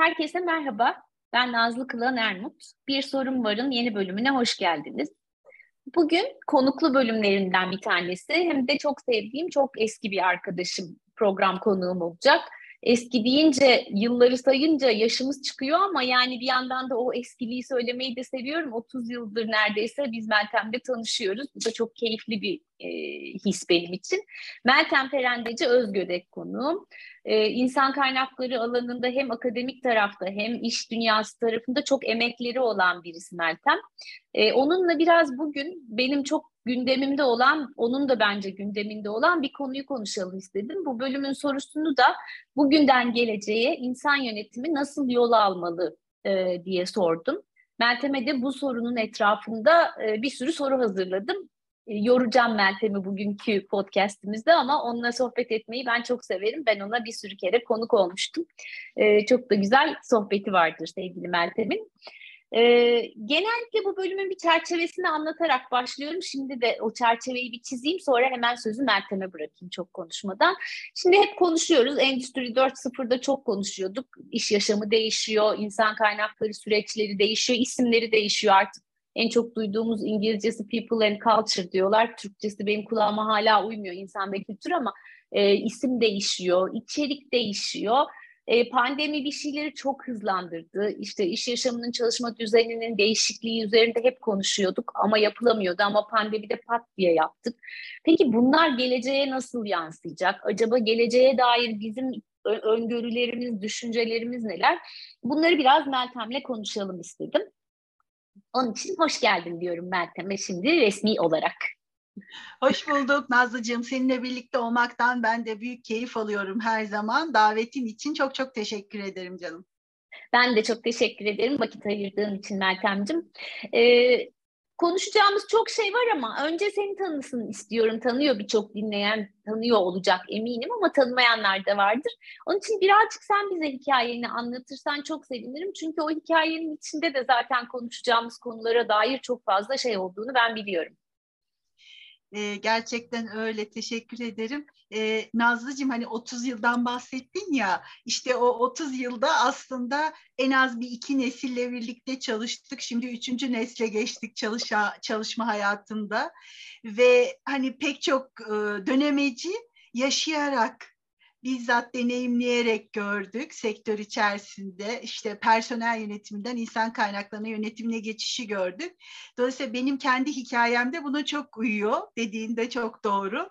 Herkese merhaba. Ben Nazlı Kılan Ermut. Bir Sorun Var'ın yeni bölümüne hoş geldiniz. Bugün konuklu bölümlerinden bir tanesi hem de çok sevdiğim çok eski bir arkadaşım program konuğum olacak. Eski deyince yılları sayınca yaşımız çıkıyor ama yani bir yandan da o eskiliği söylemeyi de seviyorum. 30 yıldır neredeyse biz Meltem'le tanışıyoruz. Bu da çok keyifli bir e, his benim için. Meltem Perendeci Özgödek konuğum. E, insan kaynakları alanında hem akademik tarafta hem iş dünyası tarafında çok emekleri olan birisi Meltem. E, onunla biraz bugün benim çok gündemimde olan, onun da bence gündeminde olan bir konuyu konuşalım istedim. Bu bölümün sorusunu da bugünden geleceğe insan yönetimi nasıl yol almalı e, diye sordum. Meltem'e de bu sorunun etrafında e, bir sürü soru hazırladım. E, yoracağım Meltem'i bugünkü podcastimizde ama onunla sohbet etmeyi ben çok severim. Ben ona bir sürü kere konuk olmuştum. E, çok da güzel sohbeti vardır sevgili Meltem'in. E, genellikle bu bölümün bir çerçevesini anlatarak başlıyorum. Şimdi de o çerçeveyi bir çizeyim sonra hemen sözü Meltem'e bırakayım çok konuşmadan. Şimdi hep konuşuyoruz. Endüstri 4.0'da çok konuşuyorduk. İş yaşamı değişiyor, insan kaynakları süreçleri değişiyor, isimleri değişiyor artık. En çok duyduğumuz İngilizcesi people and culture diyorlar. Türkçesi benim kulağıma hala uymuyor insan ve kültür ama e, isim değişiyor, içerik değişiyor. E, pandemi bir şeyleri çok hızlandırdı. İşte iş yaşamının çalışma düzeninin değişikliği üzerinde hep konuşuyorduk ama yapılamıyordu ama pandemide pat diye yaptık. Peki bunlar geleceğe nasıl yansıyacak? Acaba geleceğe dair bizim öngörülerimiz, düşüncelerimiz neler? Bunları biraz Meltem'le konuşalım istedim. Onun için hoş geldin diyorum Meltem'e şimdi resmi olarak. Hoş bulduk Nazlıcığım. Seninle birlikte olmaktan ben de büyük keyif alıyorum her zaman. Davetin için çok çok teşekkür ederim canım. Ben de çok teşekkür ederim vakit ayırdığın için Meltem'cim. Ee, konuşacağımız çok şey var ama önce seni tanısın istiyorum. Tanıyor birçok dinleyen, tanıyor olacak eminim ama tanımayanlar da vardır. Onun için birazcık sen bize hikayeni anlatırsan çok sevinirim. Çünkü o hikayenin içinde de zaten konuşacağımız konulara dair çok fazla şey olduğunu ben biliyorum. E, gerçekten öyle teşekkür ederim. E, Nazlıcığım hani 30 yıldan bahsettin ya işte o 30 yılda aslında en az bir iki nesille birlikte çalıştık. Şimdi üçüncü nesle geçtik çalışa, çalışma hayatında ve hani pek çok e, dönemeci yaşayarak bizzat deneyimleyerek gördük sektör içerisinde işte personel yönetiminden insan kaynaklarına yönetimine geçişi gördük. Dolayısıyla benim kendi hikayemde buna çok uyuyor dediğinde çok doğru.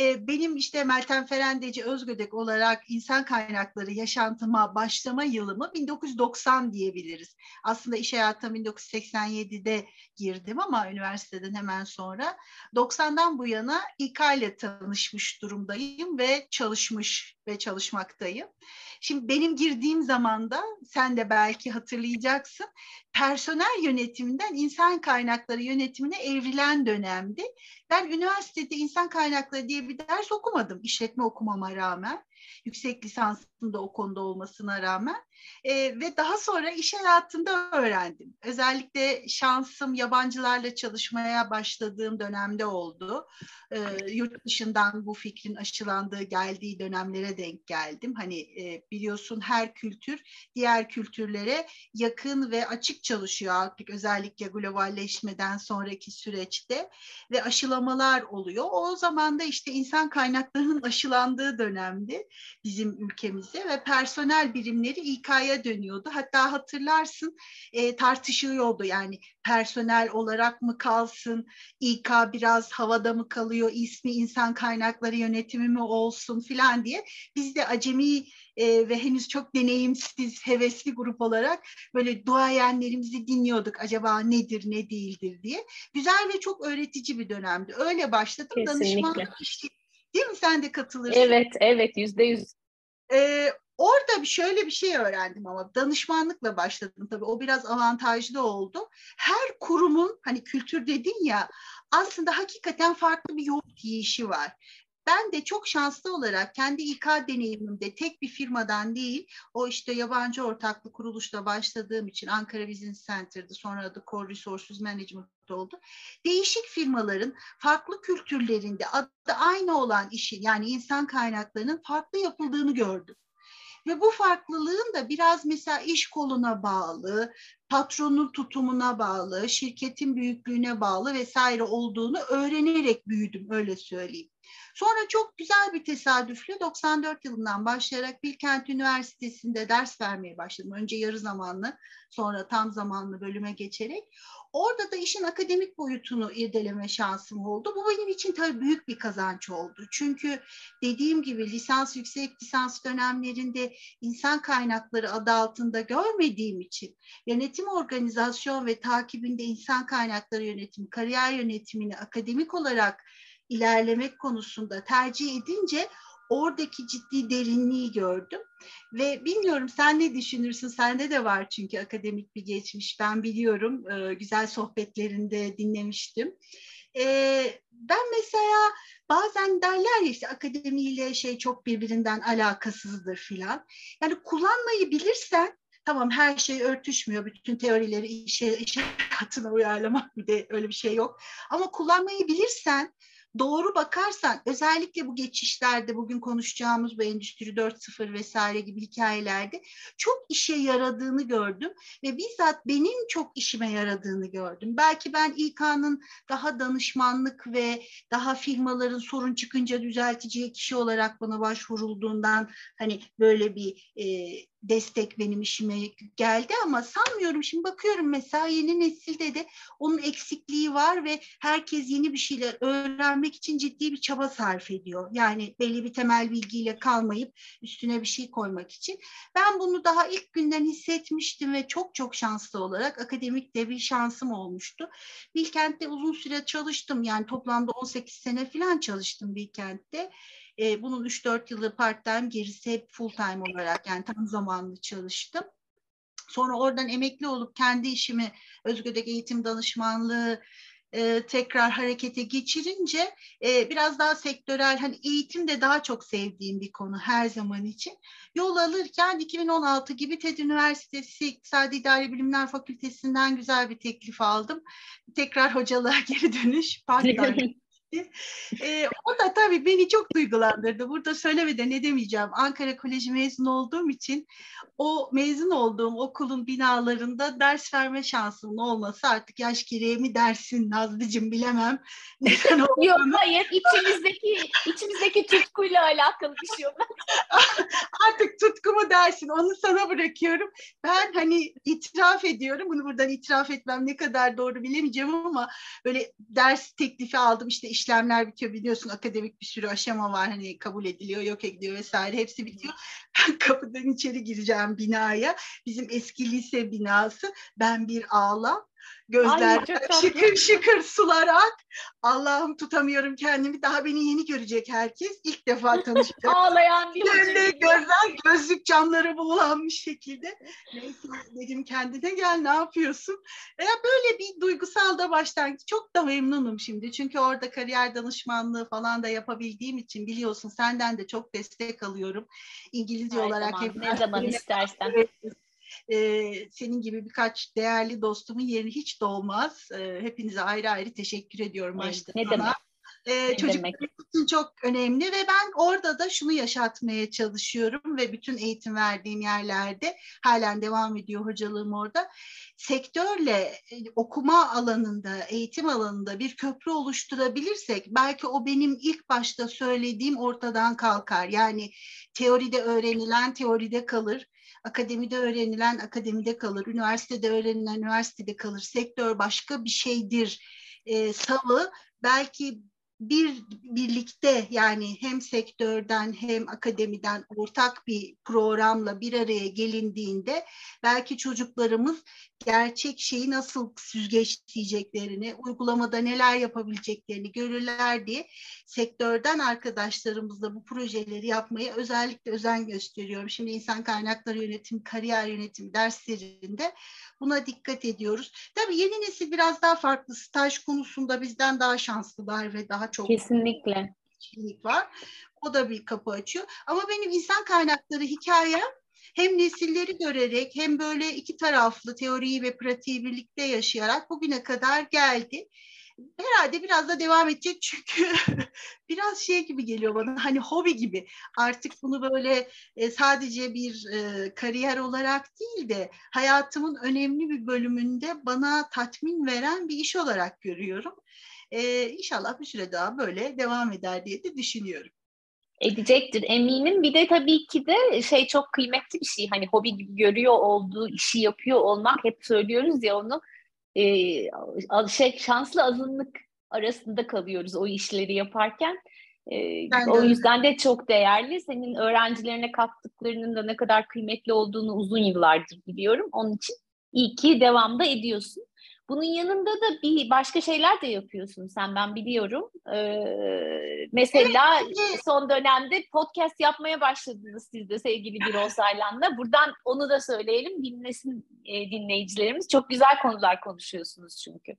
E, benim işte Meltem Ferendeci Özgödek olarak insan kaynakları yaşantıma başlama yılımı 1990 diyebiliriz. Aslında iş hayatına 1987'de girdim ama üniversiteden hemen sonra. 90'dan bu yana İK ile tanışmış durumdayım ve çalışmış ve çalışmaktayım. Şimdi benim girdiğim zamanda sen de belki hatırlayacaksın personel yönetiminden insan kaynakları yönetimine evrilen dönemdi. Ben üniversitede insan kaynakları diye bir ders okumadım işletme okumama rağmen. Yüksek lisansında o konuda olmasına rağmen e, ve daha sonra iş hayatında öğrendim. Özellikle şansım yabancılarla çalışmaya başladığım dönemde oldu. E, yurt dışından bu fikrin aşılandığı geldiği dönemlere denk geldim. Hani e, biliyorsun her kültür diğer kültürlere yakın ve açık çalışıyor artık özellikle globalleşmeden sonraki süreçte ve aşılamalar oluyor. O zaman da işte insan kaynaklarının aşılandığı dönemdi bizim ülkemizde ve personel birimleri İK'ya dönüyordu. Hatta hatırlarsın e, tartışılıyordu yani personel olarak mı kalsın, İK biraz havada mı kalıyor, ismi insan kaynakları yönetimi mi olsun filan diye. Biz de acemi e, ve henüz çok deneyimsiz, hevesli grup olarak böyle duayenlerimizi dinliyorduk. Acaba nedir, ne değildir diye. Güzel ve çok öğretici bir dönemdi. Öyle başladım. Kesinlikle. Danışmanlık işi Değil mi? Sen de katılırsın. Evet, evet. Yüzde yüz. Ee, orada şöyle bir şey öğrendim ama danışmanlıkla başladım tabii. O biraz avantajlı oldu. Her kurumun hani kültür dedin ya aslında hakikaten farklı bir yoğurt yiyişi var. Ben de çok şanslı olarak kendi İK deneyimimde tek bir firmadan değil, o işte yabancı ortaklı kuruluşla başladığım için Ankara Business Center'dı, sonra adı Core Resources Management oldu. Değişik firmaların farklı kültürlerinde adı aynı olan işin yani insan kaynaklarının farklı yapıldığını gördüm. Ve bu farklılığın da biraz mesela iş koluna bağlı, patronun tutumuna bağlı, şirketin büyüklüğüne bağlı vesaire olduğunu öğrenerek büyüdüm öyle söyleyeyim. Sonra çok güzel bir tesadüfle 94 yılından başlayarak Bilkent Üniversitesi'nde ders vermeye başladım. Önce yarı zamanlı, sonra tam zamanlı bölüme geçerek. Orada da işin akademik boyutunu irdeleme şansım oldu. Bu benim için tabii büyük bir kazanç oldu. Çünkü dediğim gibi lisans, yüksek lisans dönemlerinde insan kaynakları adı altında görmediğim için yönetim organizasyon ve takibinde insan kaynakları yönetimi, kariyer yönetimini akademik olarak ilerlemek konusunda tercih edince oradaki ciddi derinliği gördüm. Ve bilmiyorum sen ne düşünürsün? Sende de var çünkü akademik bir geçmiş. Ben biliyorum. E, güzel sohbetlerinde dinlemiştim. E, ben mesela bazen derler ya işte akademiyle şey çok birbirinden alakasızdır filan. Yani kullanmayı bilirsen tamam her şey örtüşmüyor. Bütün teorileri işe, işe hayatına uyarlamak bir de öyle bir şey yok. Ama kullanmayı bilirsen doğru bakarsan özellikle bu geçişlerde bugün konuşacağımız bu Endüstri 4.0 vesaire gibi hikayelerde çok işe yaradığını gördüm ve bizzat benim çok işime yaradığını gördüm. Belki ben İK'nın daha danışmanlık ve daha firmaların sorun çıkınca düzelteceği kişi olarak bana başvurulduğundan hani böyle bir e, destek benim işime geldi ama sanmıyorum şimdi bakıyorum mesela yeni nesilde de onun eksikliği var ve herkes yeni bir şeyler öğrenmek için ciddi bir çaba sarf ediyor. Yani belli bir temel bilgiyle kalmayıp üstüne bir şey koymak için. Ben bunu daha ilk günden hissetmiştim ve çok çok şanslı olarak akademik de bir şansım olmuştu. Bilkent'te uzun süre çalıştım yani toplamda 18 sene falan çalıştım Bilkent'te. E, bunun 3-4 yılı part time gerisi hep full time olarak yani tam zamanlı çalıştım. Sonra oradan emekli olup kendi işimi Özgödek Eğitim Danışmanlığı e, tekrar harekete geçirince e, biraz daha sektörel hani eğitim de daha çok sevdiğim bir konu her zaman için. Yol alırken 2016 gibi TED Üniversitesi İktisadi İdari Bilimler Fakültesinden güzel bir teklif aldım. Tekrar hocalığa geri dönüş. Part etti. E, o da tabii beni çok duygulandırdı. Burada söylemeden ne demeyeceğim. Ankara Koleji mezun olduğum için o mezun olduğum okulun binalarında ders verme şansımın olması artık yaş gereği mi dersin Nazlıcığım bilemem. Neden Yok hayır içimizdeki içimizdeki tutkuyla alakalı bir şey yok. artık tutkumu dersin onu sana bırakıyorum. Ben hani itiraf ediyorum bunu buradan itiraf etmem ne kadar doğru bilemeyeceğim ama böyle ders teklifi aldım işte işlemler bitiyor. Biliyorsun akademik bir sürü aşama var. Hani kabul ediliyor yok ediliyor vesaire. Hepsi bitiyor. Kapıdan içeri gireceğim binaya. Bizim eski lise binası. Ben bir ağla Gözler şıkır şıkır sular ak. Allah'ım tutamıyorum kendimi. Daha beni yeni görecek herkes. İlk defa tanışacak. Ağlayan bir Önde gözler gözlük camları buğulanmış şekilde. Neyse dedim kendine gel ne yapıyorsun? Ya böyle bir duygusal da başlangıç. Çok da memnunum şimdi. Çünkü orada kariyer danışmanlığı falan da yapabildiğim için biliyorsun senden de çok destek alıyorum. İngilizce Her olarak zaman, hep ne zaman istersen e, senin gibi birkaç değerli dostumun yeri hiç dolmaz. E, hepinize ayrı ayrı teşekkür ediyorum başta. Ne demek? Ee, çocuklar için çok önemli ve ben orada da şunu yaşatmaya çalışıyorum ve bütün eğitim verdiğim yerlerde halen devam ediyor hocalığım orada. Sektörle okuma alanında, eğitim alanında bir köprü oluşturabilirsek belki o benim ilk başta söylediğim ortadan kalkar. Yani teoride öğrenilen teoride kalır akademide öğrenilen akademide kalır, üniversitede öğrenilen üniversitede kalır, sektör başka bir şeydir. E, savı belki bir birlikte yani hem sektörden hem akademiden ortak bir programla bir araya gelindiğinde belki çocuklarımız gerçek şeyi nasıl süzgeçleyeceklerini, uygulamada neler yapabileceklerini görürler diye sektörden arkadaşlarımızla bu projeleri yapmaya özellikle özen gösteriyorum. Şimdi insan kaynakları yönetimi, kariyer yönetimi derslerinde buna dikkat ediyoruz. Tabii yeni nesil biraz daha farklı. Staj konusunda bizden daha şanslılar ve daha çok Kesinlikle. var. O da bir kapı açıyor. Ama benim insan kaynakları hikayem hem nesilleri görerek hem böyle iki taraflı teoriyi ve pratiği birlikte yaşayarak bugüne kadar geldi. herhalde biraz da devam edecek çünkü biraz şey gibi geliyor bana hani hobi gibi artık bunu böyle e, sadece bir e, kariyer olarak değil de hayatımın önemli bir bölümünde bana tatmin veren bir iş olarak görüyorum. E, inşallah bir süre daha böyle devam eder diye de düşünüyorum. Edecektir eminim. Bir de tabii ki de şey çok kıymetli bir şey. Hani hobi gibi görüyor olduğu işi yapıyor olmak hep söylüyoruz ya onu. E, şey şanslı azınlık arasında kalıyoruz o işleri yaparken. E, o yüzden de çok değerli. Senin öğrencilerine kattıklarının da ne kadar kıymetli olduğunu uzun yıllardır biliyorum. Onun için iyi ki devamda ediyorsun. Bunun yanında da bir başka şeyler de yapıyorsun sen ben biliyorum. Ee, mesela evet. son dönemde podcast yapmaya başladınız siz de sevgili bir Saylan'la. Buradan onu da söyleyelim dinlesin e, dinleyicilerimiz. Çok güzel konular konuşuyorsunuz çünkü.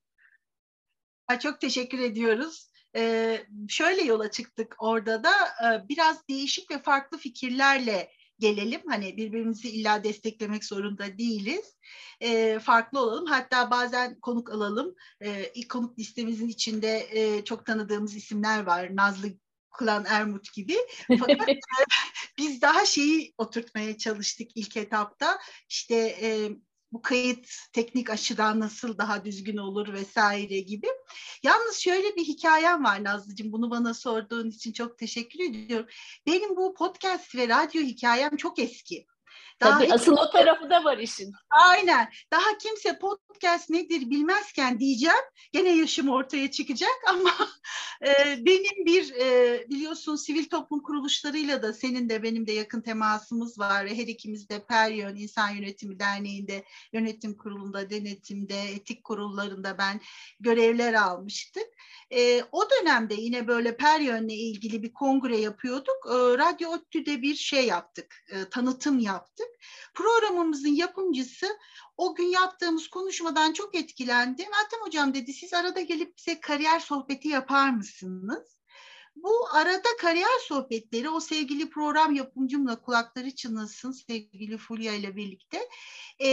Çok teşekkür ediyoruz. Ee, şöyle yola çıktık orada da e, biraz değişik ve farklı fikirlerle gelelim. Hani birbirimizi illa desteklemek zorunda değiliz. E, farklı olalım. Hatta bazen konuk alalım. E, ilk konuk listemizin içinde e, çok tanıdığımız isimler var. Nazlı Kılan Ermut gibi. Fakat e, biz daha şeyi oturtmaya çalıştık ilk etapta. İşte e, bu kayıt teknik açıdan nasıl daha düzgün olur vesaire gibi. Yalnız şöyle bir hikayem var Nazlıcığım. Bunu bana sorduğun için çok teşekkür ediyorum. Benim bu podcast ve radyo hikayem çok eski. Daha Tabii asıl o tarafı da var işin. Aynen. Daha kimse podcast nedir bilmezken diyeceğim. Gene yaşım ortaya çıkacak ama e, benim bir e, biliyorsun sivil toplum kuruluşlarıyla da senin de benim de yakın temasımız var. Her ikimiz de Peryon İnsan Yönetimi Derneği'nde yönetim kurulunda, denetimde, etik kurullarında ben görevler almıştık. E, o dönemde yine böyle Peryon'la ilgili bir kongre yapıyorduk. E, Radyo ODTÜ'de bir şey yaptık, e, tanıtım yaptık. Programımızın yapımcısı o gün yaptığımız konuşmadan çok etkilendi. Meltem Hocam dedi siz arada gelip bize kariyer sohbeti yapar mısınız? Bu arada kariyer sohbetleri o sevgili program yapımcımla kulakları çınlasın sevgili Fulya ile birlikte e,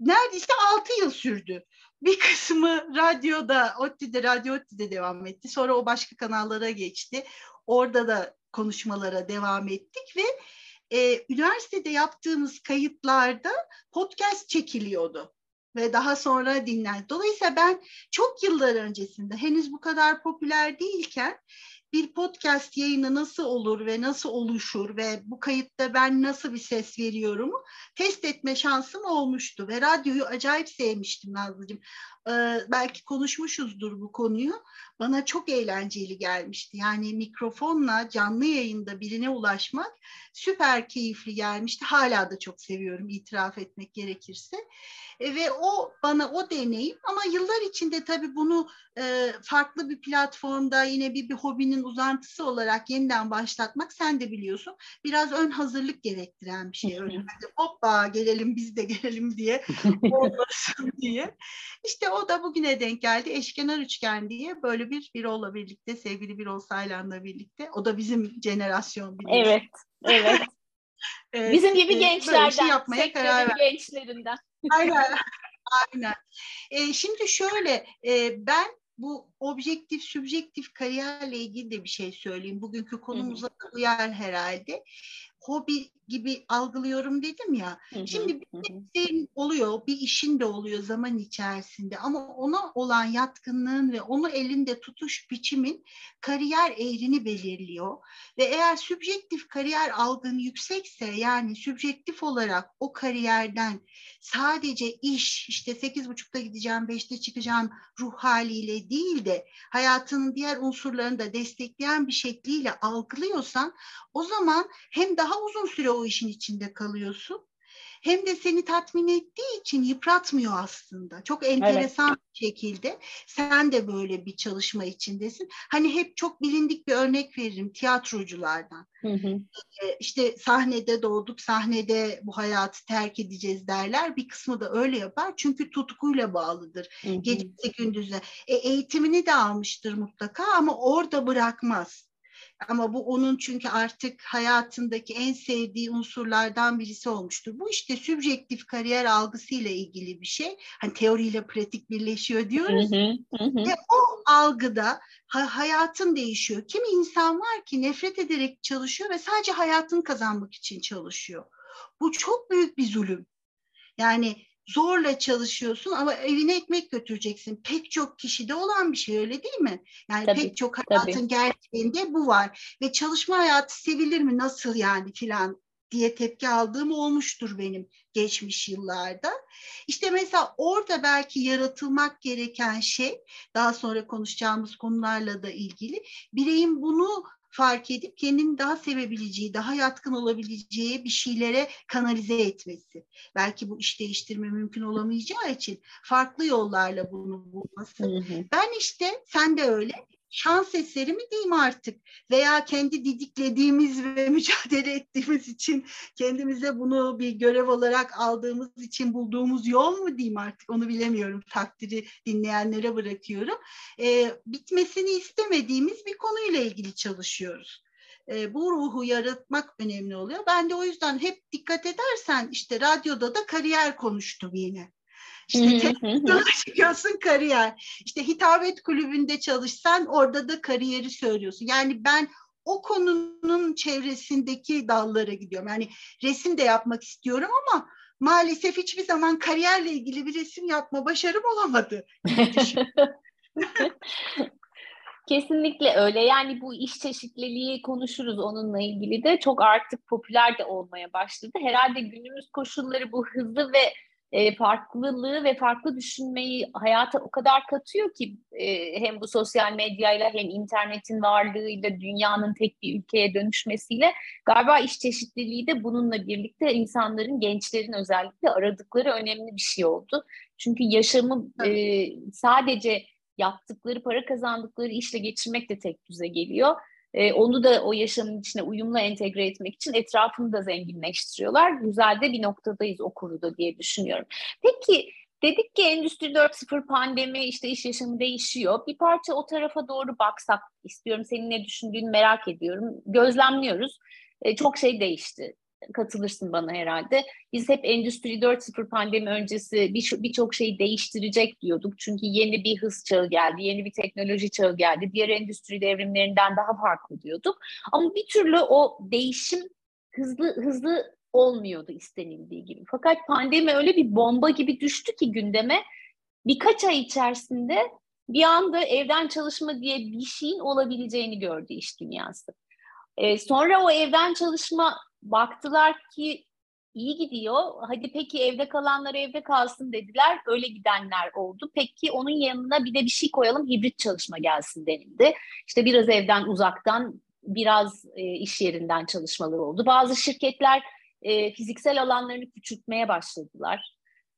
neredeyse altı yıl sürdü. Bir kısmı radyoda, ODTÜ'de, Radyo ODTÜ'de devam etti. Sonra o başka kanallara geçti. Orada da konuşmalara devam ettik ve e, üniversitede yaptığımız kayıtlarda podcast çekiliyordu ve daha sonra dinlen. Dolayısıyla ben çok yıllar öncesinde henüz bu kadar popüler değilken bir podcast yayını nasıl olur ve nasıl oluşur ve bu kayıtta ben nasıl bir ses veriyorum test etme şansım olmuştu ve radyoyu acayip sevmiştim Nazlıcığım. Ee, belki konuşmuşuzdur bu konuyu. Bana çok eğlenceli gelmişti. Yani mikrofonla canlı yayında birine ulaşmak süper keyifli gelmişti. Hala da çok seviyorum itiraf etmek gerekirse. E, ve o bana o deneyim ama yıllar içinde tabii bunu e, farklı bir platformda yine bir, bir hobinin uzantısı olarak yeniden başlatmak sen de biliyorsun biraz ön hazırlık gerektiren bir şey. Öyle hoppa gelelim biz de gelelim diye olmasın diye. İşte o da bugüne denk geldi. Eşkenar üçgen diye böyle bir Birol'la birlikte sevgili Birol Saylan'la birlikte. O da bizim jenerasyon biliyorsun. Evet, evet. evet Bizim gibi e, gençlerden, şey yapmaya karar verdim. gençlerinden. Aynen. Aynen. E, şimdi şöyle e, ben bu objektif, sübjektif kariyerle ilgili de bir şey söyleyeyim. Bugünkü konumuza uyar herhalde hobi gibi algılıyorum dedim ya. Hı hı, Şimdi bir şeyin oluyor, bir işin de oluyor zaman içerisinde ama ona olan yatkınlığın ve onu elinde tutuş biçimin kariyer eğrini belirliyor. Ve eğer sübjektif kariyer algın yüksekse yani sübjektif olarak o kariyerden sadece iş işte sekiz buçukta gideceğim, beşte çıkacağım ruh haliyle değil de hayatının diğer unsurlarını da destekleyen bir şekliyle algılıyorsan o zaman hem daha uzun süre o işin içinde kalıyorsun hem de seni tatmin ettiği için yıpratmıyor aslında. Çok enteresan evet. bir şekilde sen de böyle bir çalışma içindesin. Hani hep çok bilindik bir örnek veririm tiyatroculardan. Hı hı. Ee, işte sahnede doğduk, sahnede bu hayatı terk edeceğiz derler. Bir kısmı da öyle yapar çünkü tutkuyla bağlıdır. Hı hı. Gecesi gündüzle. E, eğitimini de almıştır mutlaka ama orada bırakmaz Ama bu onun çünkü artık hayatındaki en sevdiği unsurlardan birisi olmuştur. Bu işte sübjektif kariyer algısıyla ilgili bir şey. Hani teoriyle pratik birleşiyor diyoruz. Hı hı, hı. Ve o algıda ha, hayatın değişiyor. Kimi insan var ki nefret ederek çalışıyor ve sadece hayatını kazanmak için çalışıyor. Bu çok büyük bir zulüm. Yani zorla çalışıyorsun ama evine ekmek götüreceksin. Pek çok kişide olan bir şey öyle değil mi? Yani tabii, pek çok hayatın tabii. gerçeğinde bu var. Ve çalışma hayatı sevilir mi nasıl yani filan diye tepki aldığım olmuştur benim geçmiş yıllarda. İşte mesela orada belki yaratılmak gereken şey daha sonra konuşacağımız konularla da ilgili bireyin bunu fark edip kendini daha sevebileceği, daha yatkın olabileceği bir şeylere kanalize etmesi. Belki bu iş değiştirme mümkün olamayacağı için farklı yollarla bunu bulması. Hı hı. Ben işte sen de öyle şans eseri mi diyeyim artık veya kendi didiklediğimiz ve mücadele ettiğimiz için kendimize bunu bir görev olarak aldığımız için bulduğumuz yol mu diyeyim artık onu bilemiyorum takdiri dinleyenlere bırakıyorum. Ee, bitmesini istemediğimiz bir konuyla ilgili çalışıyoruz. Ee, bu ruhu yaratmak önemli oluyor. Ben de o yüzden hep dikkat edersen işte radyoda da kariyer konuştum yine. İşte televizyona çıkıyorsun kariyer. İşte hitabet kulübünde çalışsan orada da kariyeri söylüyorsun. Yani ben o konunun çevresindeki dallara gidiyorum. Yani resim de yapmak istiyorum ama maalesef hiçbir zaman kariyerle ilgili bir resim yapma başarım olamadı. Kesinlikle öyle. Yani bu iş çeşitliliği konuşuruz onunla ilgili de çok artık popüler de olmaya başladı. Herhalde günümüz koşulları bu hızlı ve e, farklılığı ve farklı düşünmeyi hayata o kadar katıyor ki e, hem bu sosyal medyayla hem internetin varlığıyla dünyanın tek bir ülkeye dönüşmesiyle galiba iş çeşitliliği de bununla birlikte insanların gençlerin özellikle aradıkları önemli bir şey oldu. Çünkü yaşamı e, sadece yaptıkları para kazandıkları işle geçirmek de tek düze geliyor e, onu da o yaşamın içine uyumlu entegre etmek için etrafını da zenginleştiriyorlar. Güzel de bir noktadayız o konuda diye düşünüyorum. Peki dedik ki Endüstri 4.0 pandemi işte iş yaşamı değişiyor. Bir parça o tarafa doğru baksak istiyorum. Senin ne düşündüğünü merak ediyorum. Gözlemliyoruz. E, çok şey değişti katılırsın bana herhalde. Biz hep Endüstri 4.0 pandemi öncesi birçok bir şeyi değiştirecek diyorduk. Çünkü yeni bir hız çağı geldi, yeni bir teknoloji çağı geldi. Diğer endüstri devrimlerinden daha farklı diyorduk. Ama bir türlü o değişim hızlı hızlı olmuyordu istenildiği gibi. Fakat pandemi öyle bir bomba gibi düştü ki gündeme birkaç ay içerisinde bir anda evden çalışma diye bir şeyin olabileceğini gördü iş dünyası. Ee, sonra o evden çalışma baktılar ki iyi gidiyor. Hadi peki evde kalanlar evde kalsın dediler. Öyle gidenler oldu. Peki onun yanına bir de bir şey koyalım hibrit çalışma gelsin denildi. İşte biraz evden uzaktan biraz e, iş yerinden çalışmaları oldu. Bazı şirketler e, fiziksel alanlarını küçültmeye başladılar.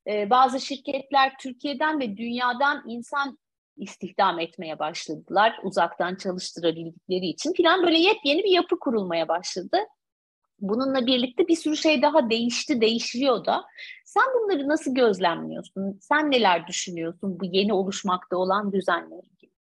E, bazı şirketler Türkiye'den ve dünyadan insan istihdam etmeye başladılar uzaktan çalıştırabildikleri için filan böyle yepyeni bir yapı kurulmaya başladı. Bununla birlikte bir sürü şey daha değişti, değişiyor da. Sen bunları nasıl gözlemliyorsun? Sen neler düşünüyorsun bu yeni oluşmakta olan düzenle ilgili?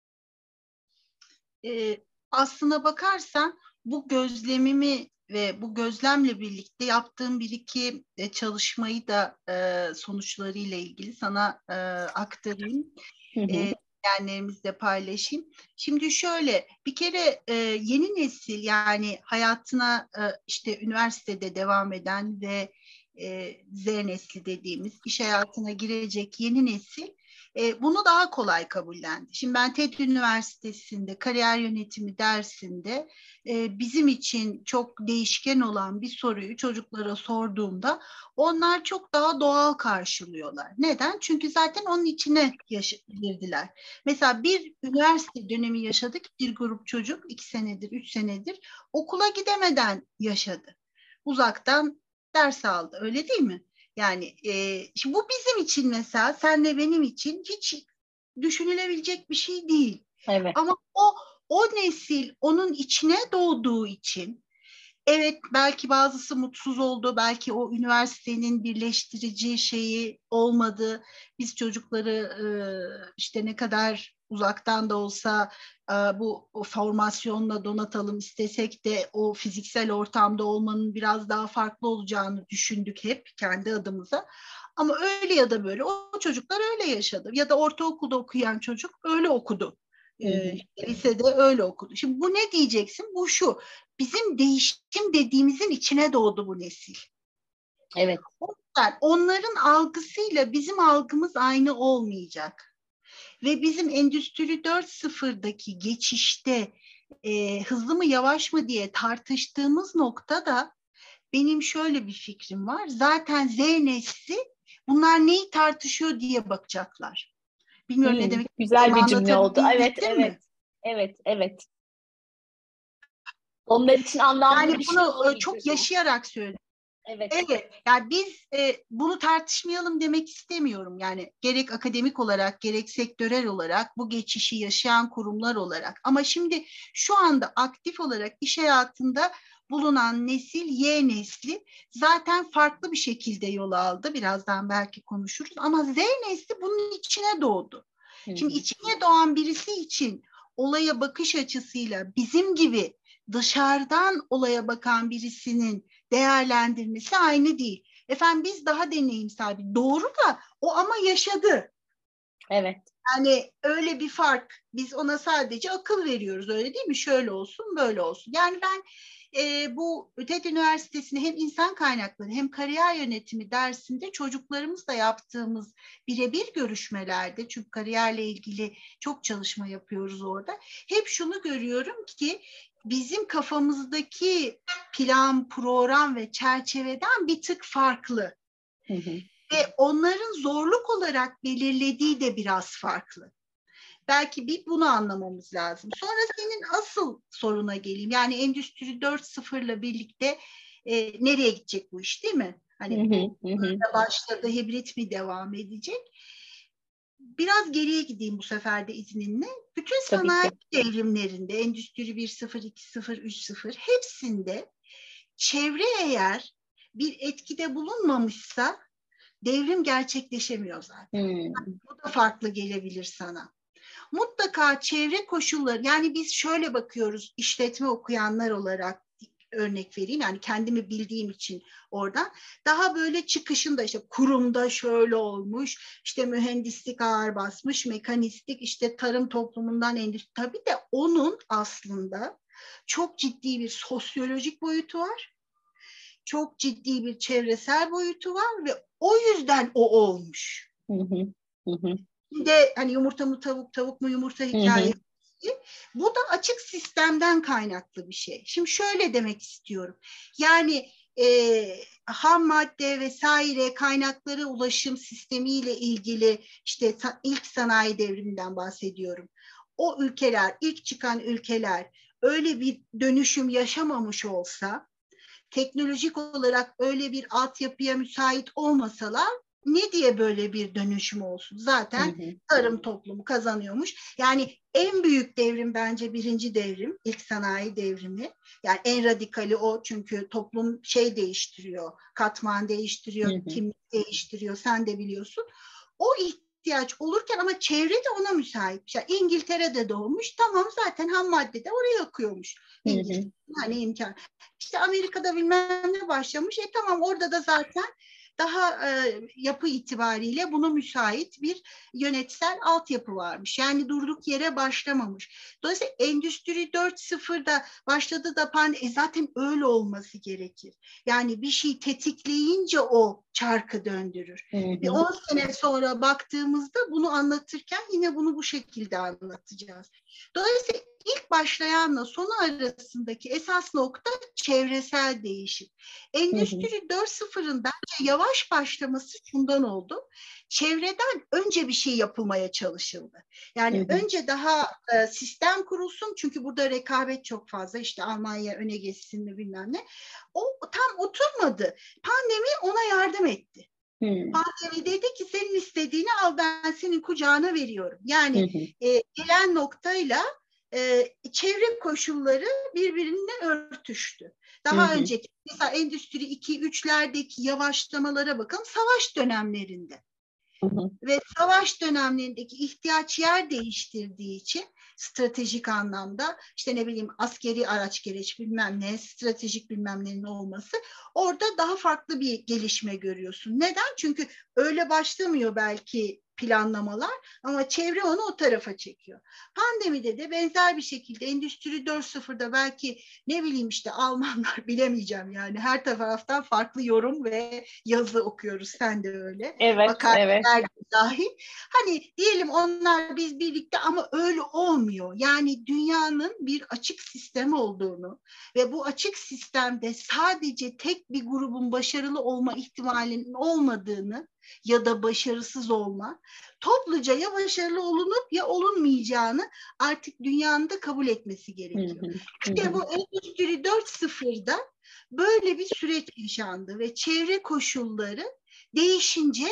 Ee, aslına bakarsan bu gözlemimi ve bu gözlemle birlikte yaptığım bir iki e, çalışmayı da e, sonuçlarıyla ilgili sana e, aktarayım. Hı hı. E, dinleyenlerimizle paylaşayım. Şimdi şöyle bir kere e, yeni nesil yani hayatına e, işte üniversitede devam eden ve e, Z nesli dediğimiz iş hayatına girecek yeni nesil e, bunu daha kolay kabullendi. Şimdi ben TED Üniversitesi'nde kariyer yönetimi dersinde e, bizim için çok değişken olan bir soruyu çocuklara sorduğumda onlar çok daha doğal karşılıyorlar. Neden? Çünkü zaten onun içine girdiler. Mesela bir üniversite dönemi yaşadık. Bir grup çocuk iki senedir, üç senedir okula gidemeden yaşadı. Uzaktan ders aldı. Öyle değil mi? Yani e, şimdi bu bizim için mesela senle benim için hiç düşünülebilecek bir şey değil. Evet. Ama o o nesil onun içine doğduğu için evet belki bazısı mutsuz oldu, belki o üniversitenin birleştirici şeyi olmadı. Biz çocukları e, işte ne kadar uzaktan da olsa e, bu formasyonla donatalım istesek de o fiziksel ortamda olmanın biraz daha farklı olacağını düşündük hep kendi adımıza. Ama öyle ya da böyle o çocuklar öyle yaşadı. Ya da ortaokulda okuyan çocuk öyle okudu. E, lisede öyle okudu. Şimdi bu ne diyeceksin? Bu şu. Bizim değişim dediğimizin içine doğdu bu nesil. Evet. O yüzden onların algısıyla bizim algımız aynı olmayacak. Ve bizim Endüstri 4.0'daki geçişte e, hızlı mı yavaş mı diye tartıştığımız noktada benim şöyle bir fikrim var. Zaten Z nesli bunlar neyi tartışıyor diye bakacaklar. Bilmiyorum hmm, ne demek. Güzel bir cümle oldu. Evet, evet. Mi? Evet, evet. Onlar için anlamlı yani bir bunu şey çok yaşayarak söyledim. Evet. Evet. Yani biz e, bunu tartışmayalım demek istemiyorum. Yani gerek akademik olarak gerek sektörel olarak bu geçişi yaşayan kurumlar olarak. Ama şimdi şu anda aktif olarak iş hayatında bulunan nesil Y nesli zaten farklı bir şekilde yol aldı. Birazdan belki konuşuruz ama Z nesli bunun içine doğdu. Hı. Şimdi içine doğan birisi için olaya bakış açısıyla bizim gibi dışarıdan olaya bakan birisinin değerlendirmesi aynı değil. Efendim biz daha deneyimsel bir doğru da o ama yaşadı. Evet. Yani öyle bir fark. Biz ona sadece akıl veriyoruz öyle değil mi? Şöyle olsun, böyle olsun. Yani ben e, bu TED Üniversitesi'nde hem insan kaynakları hem kariyer yönetimi dersinde çocuklarımızla yaptığımız birebir görüşmelerde çünkü kariyerle ilgili çok çalışma yapıyoruz orada. Hep şunu görüyorum ki bizim kafamızdaki plan, program ve çerçeveden bir tık farklı. Hı hı. Ve onların zorluk olarak belirlediği de biraz farklı. Belki bir bunu anlamamız lazım. Sonra senin asıl soruna geleyim. Yani Endüstri 4.0 ile birlikte e, nereye gidecek bu iş değil mi? Hani hı hı, hı. başladı, hibrit mi devam edecek? Biraz geriye gideyim bu sefer de izninle. Bütün sanayi devrimlerinde, Endüstri 1.0, 2.0, 3.0 hepsinde çevre eğer bir etkide bulunmamışsa devrim gerçekleşemiyor zaten. Hmm. Bu da farklı gelebilir sana. Mutlaka çevre koşulları, yani biz şöyle bakıyoruz işletme okuyanlar olarak, örnek vereyim yani kendimi bildiğim için oradan daha böyle çıkışında işte kurumda şöyle olmuş işte mühendislik ağır basmış mekanistik işte tarım toplumundan endüstri tabii de onun aslında çok ciddi bir sosyolojik boyutu var çok ciddi bir çevresel boyutu var ve o yüzden o olmuş. Hı hı, hı. de hani yumurta mı tavuk tavuk mu yumurta hikayesi bu da açık sistemden kaynaklı bir şey. Şimdi şöyle demek istiyorum. Yani e, ham madde vesaire kaynakları ulaşım sistemiyle ilgili işte ilk sanayi devriminden bahsediyorum. O ülkeler, ilk çıkan ülkeler öyle bir dönüşüm yaşamamış olsa, teknolojik olarak öyle bir altyapıya müsait olmasalar ne diye böyle bir dönüşüm olsun? Zaten hı hı. tarım toplumu kazanıyormuş. Yani en büyük devrim bence birinci devrim, ilk sanayi devrimi. Yani en radikali o çünkü toplum şey değiştiriyor, katman değiştiriyor, hı kimlik değiştiriyor. Sen de biliyorsun. O ihtiyaç olurken ama çevre de ona müsait. Yani İngiltere'de doğmuş. Tamam zaten ham madde de oraya akıyormuş. İngiltere. Hani imkan. İşte Amerika'da bilmem ne başlamış. E tamam orada da zaten daha e, yapı itibariyle buna müsait bir yönetsel altyapı varmış. Yani durduk yere başlamamış. Dolayısıyla Endüstri 4.0'da başladı da pan e zaten öyle olması gerekir. Yani bir şey tetikleyince o çarkı döndürür. Bir 10 sene sonra baktığımızda bunu anlatırken yine bunu bu şekilde anlatacağız. Dolayısıyla ilk başlayanla sonu arasındaki esas nokta çevresel değişim. Endüstri 4.0'ın bence yavaş başlaması şundan oldu. Çevreden önce bir şey yapılmaya çalışıldı. Yani hı hı. önce daha e, sistem kurulsun çünkü burada rekabet çok fazla. İşte Almanya öne geçsin mi bilmem ne. O tam oturmadı. Pandemi ona yardım etti. Hmm. Pandemi dedi ki senin istediğini al ben senin kucağına veriyorum. Yani hmm. e, gelen noktayla e, çevre koşulları birbirine örtüştü. Daha hı hı. önceki mesela Endüstri 2-3'lerdeki yavaşlamalara bakın savaş dönemlerinde. Hı hı. Ve savaş dönemlerindeki ihtiyaç yer değiştirdiği için stratejik anlamda işte ne bileyim askeri araç gereç bilmem ne stratejik bilmem nenin olması orada daha farklı bir gelişme görüyorsun. Neden? Çünkü öyle başlamıyor belki planlamalar ama çevre onu o tarafa çekiyor. Pandemide de benzer bir şekilde Endüstri 4.0'da belki ne bileyim işte Almanlar bilemeyeceğim yani her taraftan farklı yorum ve yazı okuyoruz sen de öyle. Evet, evet. dahil. Hani diyelim onlar biz birlikte ama öyle olmuyor. Yani dünyanın bir açık sistem olduğunu ve bu açık sistemde sadece tek bir grubun başarılı olma ihtimalinin olmadığını ya da başarısız olma, topluca ya başarılı olunup ya olunmayacağını artık dünyanın da kabul etmesi gerekiyor. İşte bu Endüstri 4.0'da böyle bir süreç yaşandı ve çevre koşulları değişince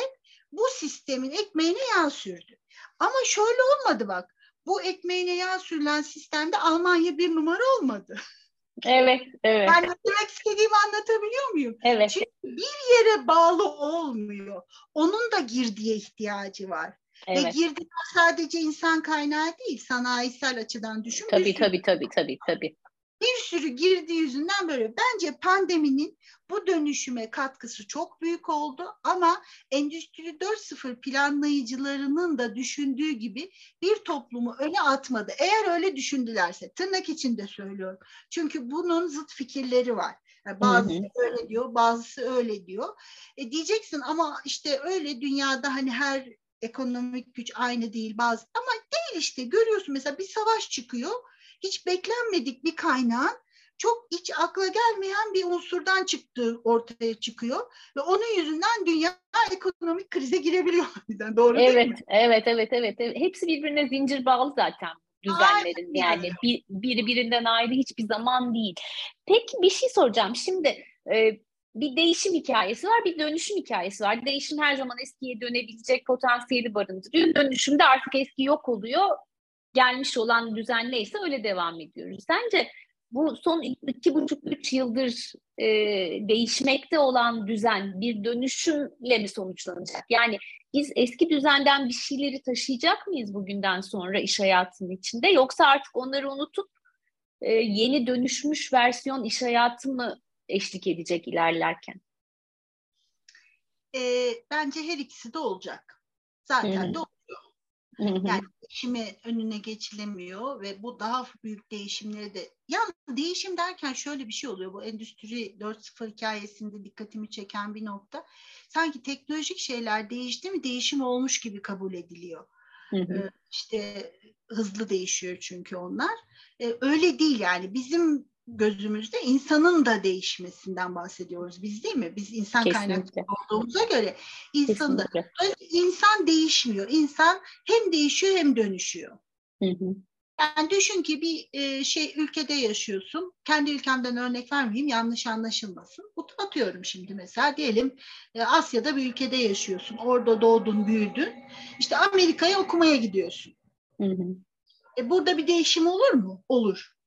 bu sistemin ekmeğine yağ sürdü. Ama şöyle olmadı bak, bu ekmeğine yağ sürülen sistemde Almanya bir numara olmadı. Evet, evet. Ne demek istediğimi anlatabiliyor muyum? Evet. Çünkü bir yere bağlı olmuyor. Onun da girdiye ihtiyacı var. Evet. Ve girdiler sadece insan kaynağı değil, sanayisel açıdan düşün. Tabii, tabii, tabii, tabii, tabii bir sürü girdi yüzünden böyle. Bence pandeminin bu dönüşüme katkısı çok büyük oldu ama Endüstri 4.0 planlayıcılarının da düşündüğü gibi bir toplumu öne atmadı. Eğer öyle düşündülerse tırnak içinde söylüyorum. Çünkü bunun zıt fikirleri var. Yani bazısı hı hı. öyle diyor, bazısı öyle diyor. E diyeceksin ama işte öyle dünyada hani her ekonomik güç aynı değil bazı ama değil işte görüyorsun mesela bir savaş çıkıyor hiç beklenmedik bir kaynağın çok hiç akla gelmeyen bir unsurdan çıktığı ortaya çıkıyor ve onun yüzünden dünya ekonomik krize girebiliyor. Doğru evet, değil mi? Evet, evet, evet, evet. Hepsi birbirine zincir bağlı zaten düzenlerin Aynen. yani bir, biri birinden ayrı hiçbir zaman değil. Peki bir şey soracağım. Şimdi e, bir değişim hikayesi var, bir dönüşüm hikayesi var. Değişim her zaman eskiye dönebilecek potansiyeli barındırıyor. Dönüşümde artık eski yok oluyor gelmiş olan düzen neyse öyle devam ediyoruz. Sence bu son iki buçuk üç yıldır e, değişmekte olan düzen bir dönüşümle mi sonuçlanacak? Yani biz eski düzenden bir şeyleri taşıyacak mıyız bugünden sonra iş hayatının içinde yoksa artık onları unutup e, yeni dönüşmüş versiyon iş hayatı mı eşlik edecek ilerlerken? E, bence her ikisi de olacak. Zaten Hı-hı. de yani değişimi önüne geçilemiyor ve bu daha büyük değişimleri de ya değişim derken şöyle bir şey oluyor bu endüstri 4.0 hikayesinde dikkatimi çeken bir nokta sanki teknolojik şeyler değişti mi değişim olmuş gibi kabul ediliyor. Hı hı. Ee, işte hızlı değişiyor çünkü onlar. Ee, öyle değil yani bizim gözümüzde insanın da değişmesinden bahsediyoruz biz değil mi? Biz insan Kesinlikle. kaynaklı olduğumuza göre insan da insan değişmiyor. İnsan hem değişiyor hem dönüşüyor. Hı hı. Yani düşün ki bir e, şey ülkede yaşıyorsun. Kendi ülkemden örnek vermeyeyim yanlış anlaşılmasın. Atıyorum şimdi mesela diyelim e, Asya'da bir ülkede yaşıyorsun. Orada doğdun, büyüdün. İşte Amerika'ya okumaya gidiyorsun. Hı hı. E, burada bir değişim olur mu? Olur.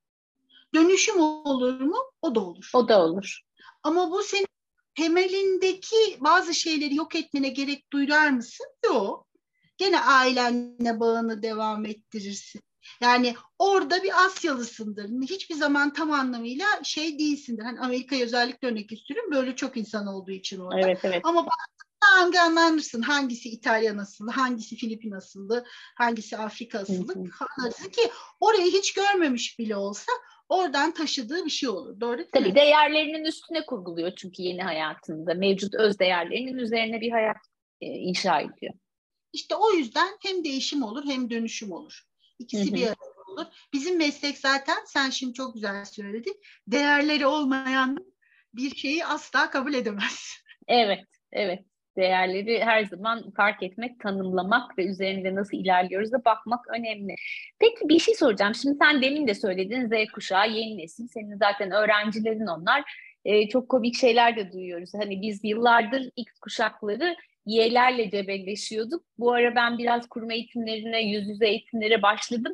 Dönüşüm olur mu? O da olur. O da olur. Ama bu senin temelindeki bazı şeyleri yok etmene gerek duyar mısın? Yok. Gene ailenle bağını devam ettirirsin. Yani orada bir Asyalısındır. Hiçbir zaman tam anlamıyla şey değilsindir. Hani Amerika'ya özellikle örnek istiyorum. Böyle çok insan olduğu için orada. Evet, evet. Ama hangi anlarsın hangisi İtalyan asıllı, hangisi Filipin asıllı, hangisi Afrika asıllı anlarsın ki orayı hiç görmemiş bile olsa oradan taşıdığı bir şey olur. Doğru değil Tabii mi? değerlerinin üstüne kurguluyor çünkü yeni hayatında. Mevcut öz değerlerinin üzerine bir hayat e, inşa ediyor. İşte o yüzden hem değişim olur hem dönüşüm olur. İkisi Hı-hı. bir arada olur. Bizim meslek zaten sen şimdi çok güzel söyledin. Değerleri olmayan bir şeyi asla kabul edemez. Evet, evet değerleri her zaman fark etmek, tanımlamak ve üzerinde nasıl ilerliyoruz da bakmak önemli. Peki bir şey soracağım. Şimdi sen demin de söyledin Z kuşağı, yeni nesil. Senin zaten öğrencilerin onlar. Ee, çok komik şeyler de duyuyoruz. Hani biz yıllardır X kuşakları Y'lerle cebelleşiyorduk. Bu ara ben biraz kurum eğitimlerine, yüz yüze eğitimlere başladım.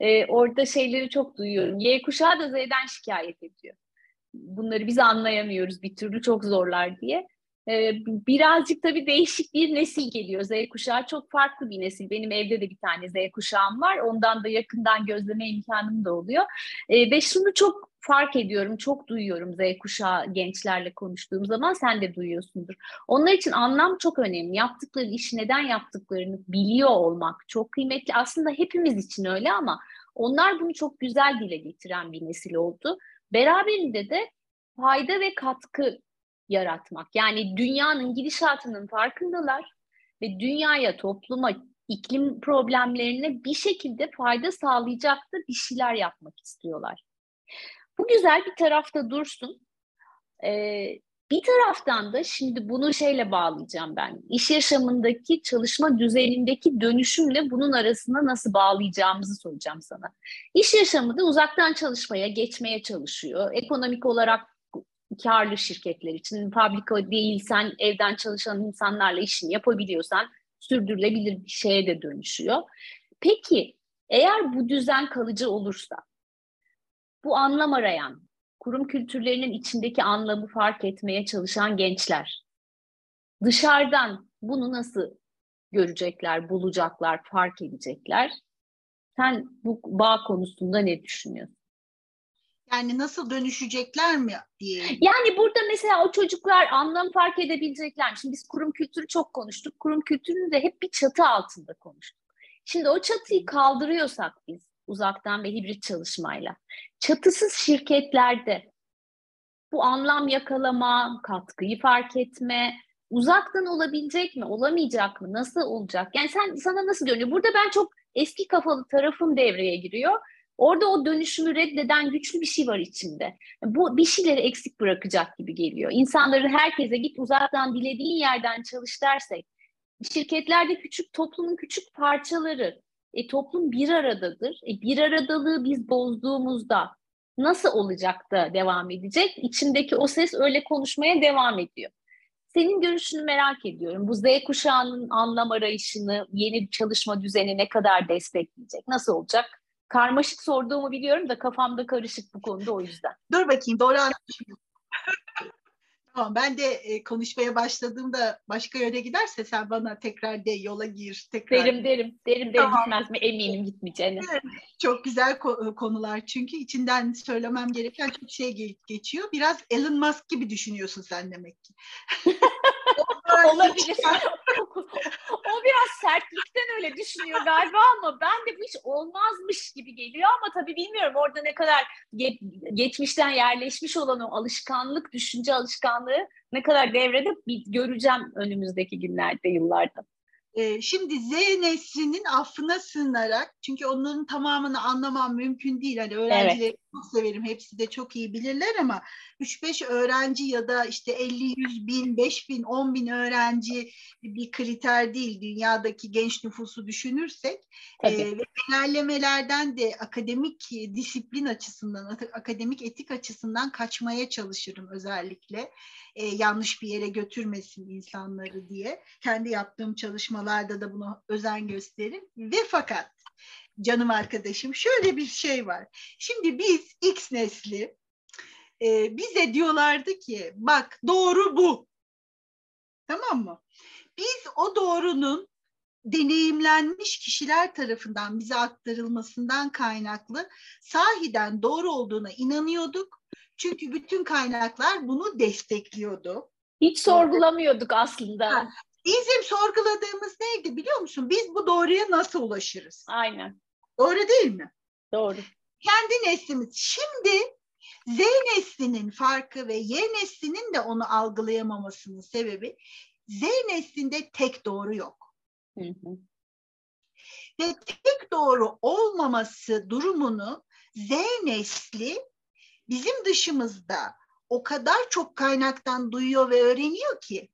Ee, orada şeyleri çok duyuyorum. Y kuşağı da Z'den şikayet ediyor. Bunları biz anlayamıyoruz bir türlü çok zorlar diye. Ee, birazcık tabii değişik bir nesil geliyor. Z kuşağı çok farklı bir nesil. Benim evde de bir tane Z kuşağım var. Ondan da yakından gözleme imkanım da oluyor. Ee, ve şunu çok fark ediyorum, çok duyuyorum Z kuşağı gençlerle konuştuğum zaman sen de duyuyorsundur. Onlar için anlam çok önemli. Yaptıkları işi neden yaptıklarını biliyor olmak çok kıymetli. Aslında hepimiz için öyle ama onlar bunu çok güzel dile getiren bir nesil oldu. Beraberinde de fayda ve katkı yaratmak. Yani dünyanın gidişatının farkındalar ve dünyaya, topluma, iklim problemlerine bir şekilde fayda sağlayacak da bir şeyler yapmak istiyorlar. Bu güzel bir tarafta dursun. Ee, bir taraftan da şimdi bunu şeyle bağlayacağım ben. İş yaşamındaki çalışma düzenindeki dönüşümle bunun arasında nasıl bağlayacağımızı soracağım sana. İş yaşamı da uzaktan çalışmaya geçmeye çalışıyor. Ekonomik olarak karlı şirketler için fabrika değilsen evden çalışan insanlarla işini yapabiliyorsan sürdürülebilir bir şeye de dönüşüyor. Peki eğer bu düzen kalıcı olursa bu anlam arayan, kurum kültürlerinin içindeki anlamı fark etmeye çalışan gençler dışarıdan bunu nasıl görecekler, bulacaklar, fark edecekler? Sen bu bağ konusunda ne düşünüyorsun? Yani nasıl dönüşecekler mi diye. Yani burada mesela o çocuklar anlam fark edebilecekler? Şimdi biz kurum kültürü çok konuştuk. Kurum kültürünü de hep bir çatı altında konuştuk. Şimdi o çatıyı kaldırıyorsak biz uzaktan ve hibrit çalışmayla çatısız şirketlerde bu anlam yakalama, katkıyı fark etme, uzaktan olabilecek mi, olamayacak mı, nasıl olacak? Yani sen sana nasıl görünüyor? Burada ben çok eski kafalı tarafım devreye giriyor. Orada o dönüşümü reddeden güçlü bir şey var içinde. Bu bir şeyleri eksik bırakacak gibi geliyor. İnsanları herkese git uzaktan dilediğin yerden çalış dersek, şirketlerde küçük toplumun küçük parçaları, e, toplum bir aradadır. E, bir aradalığı biz bozduğumuzda nasıl olacak da devam edecek? İçindeki o ses öyle konuşmaya devam ediyor. Senin görüşünü merak ediyorum. Bu Z kuşağının anlam arayışını, yeni çalışma düzeni ne kadar destekleyecek? Nasıl olacak? Karmaşık sorduğumu biliyorum da kafamda karışık bu konuda o yüzden. Dur bakayım doğru anlamışım. Tamam ben de e, konuşmaya başladığımda başka yöne giderse sen bana tekrar de yola gir. Tekrar. Derim derim. Derim derim tamam. gitmez mi? Eminim gitmeyeceğine. Çok güzel ko- konular çünkü içinden söylemem gereken çok şey geçiyor. Biraz Elon Musk gibi düşünüyorsun sen demek ki. Olabilir. o biraz sertlikten öyle düşünüyor galiba ama ben de bu iş olmazmış gibi geliyor ama tabii bilmiyorum orada ne kadar ge- geçmişten yerleşmiş olan o alışkanlık, düşünce alışkanlığı ne kadar devrede bir göreceğim önümüzdeki günlerde, yıllarda. Şimdi Z neslinin affına sığınarak çünkü onların tamamını anlamam mümkün değil. Hani öğrencileri evet. çok severim. Hepsi de çok iyi bilirler ama 3-5 öğrenci ya da işte 50, 100 bin, 5 bin, 10 bin öğrenci bir kriter değil. Dünyadaki genç nüfusu düşünürsek e, ve genellemelerden de akademik disiplin açısından, akademik etik açısından kaçmaya çalışırım özellikle. E, yanlış bir yere götürmesin insanları diye. Kendi yaptığım çalışmalarda da buna özen gösteririm. Ve fakat canım arkadaşım şöyle bir şey var. Şimdi biz X nesli e, bize diyorlardı ki bak doğru bu. Tamam mı? Biz o doğrunun deneyimlenmiş kişiler tarafından bize aktarılmasından kaynaklı sahiden doğru olduğuna inanıyorduk. Çünkü bütün kaynaklar bunu destekliyordu. Hiç sorgulamıyorduk aslında. Bizim sorguladığımız neydi biliyor musun? Biz bu doğruya nasıl ulaşırız? Aynen. Doğru değil mi? Doğru. Kendi neslimiz. Şimdi Z neslinin farkı ve Y neslinin de onu algılayamamasının sebebi Z neslinde tek doğru yok. Hı hı. Ve tek doğru olmaması durumunu Z nesli bizim dışımızda o kadar çok kaynaktan duyuyor ve öğreniyor ki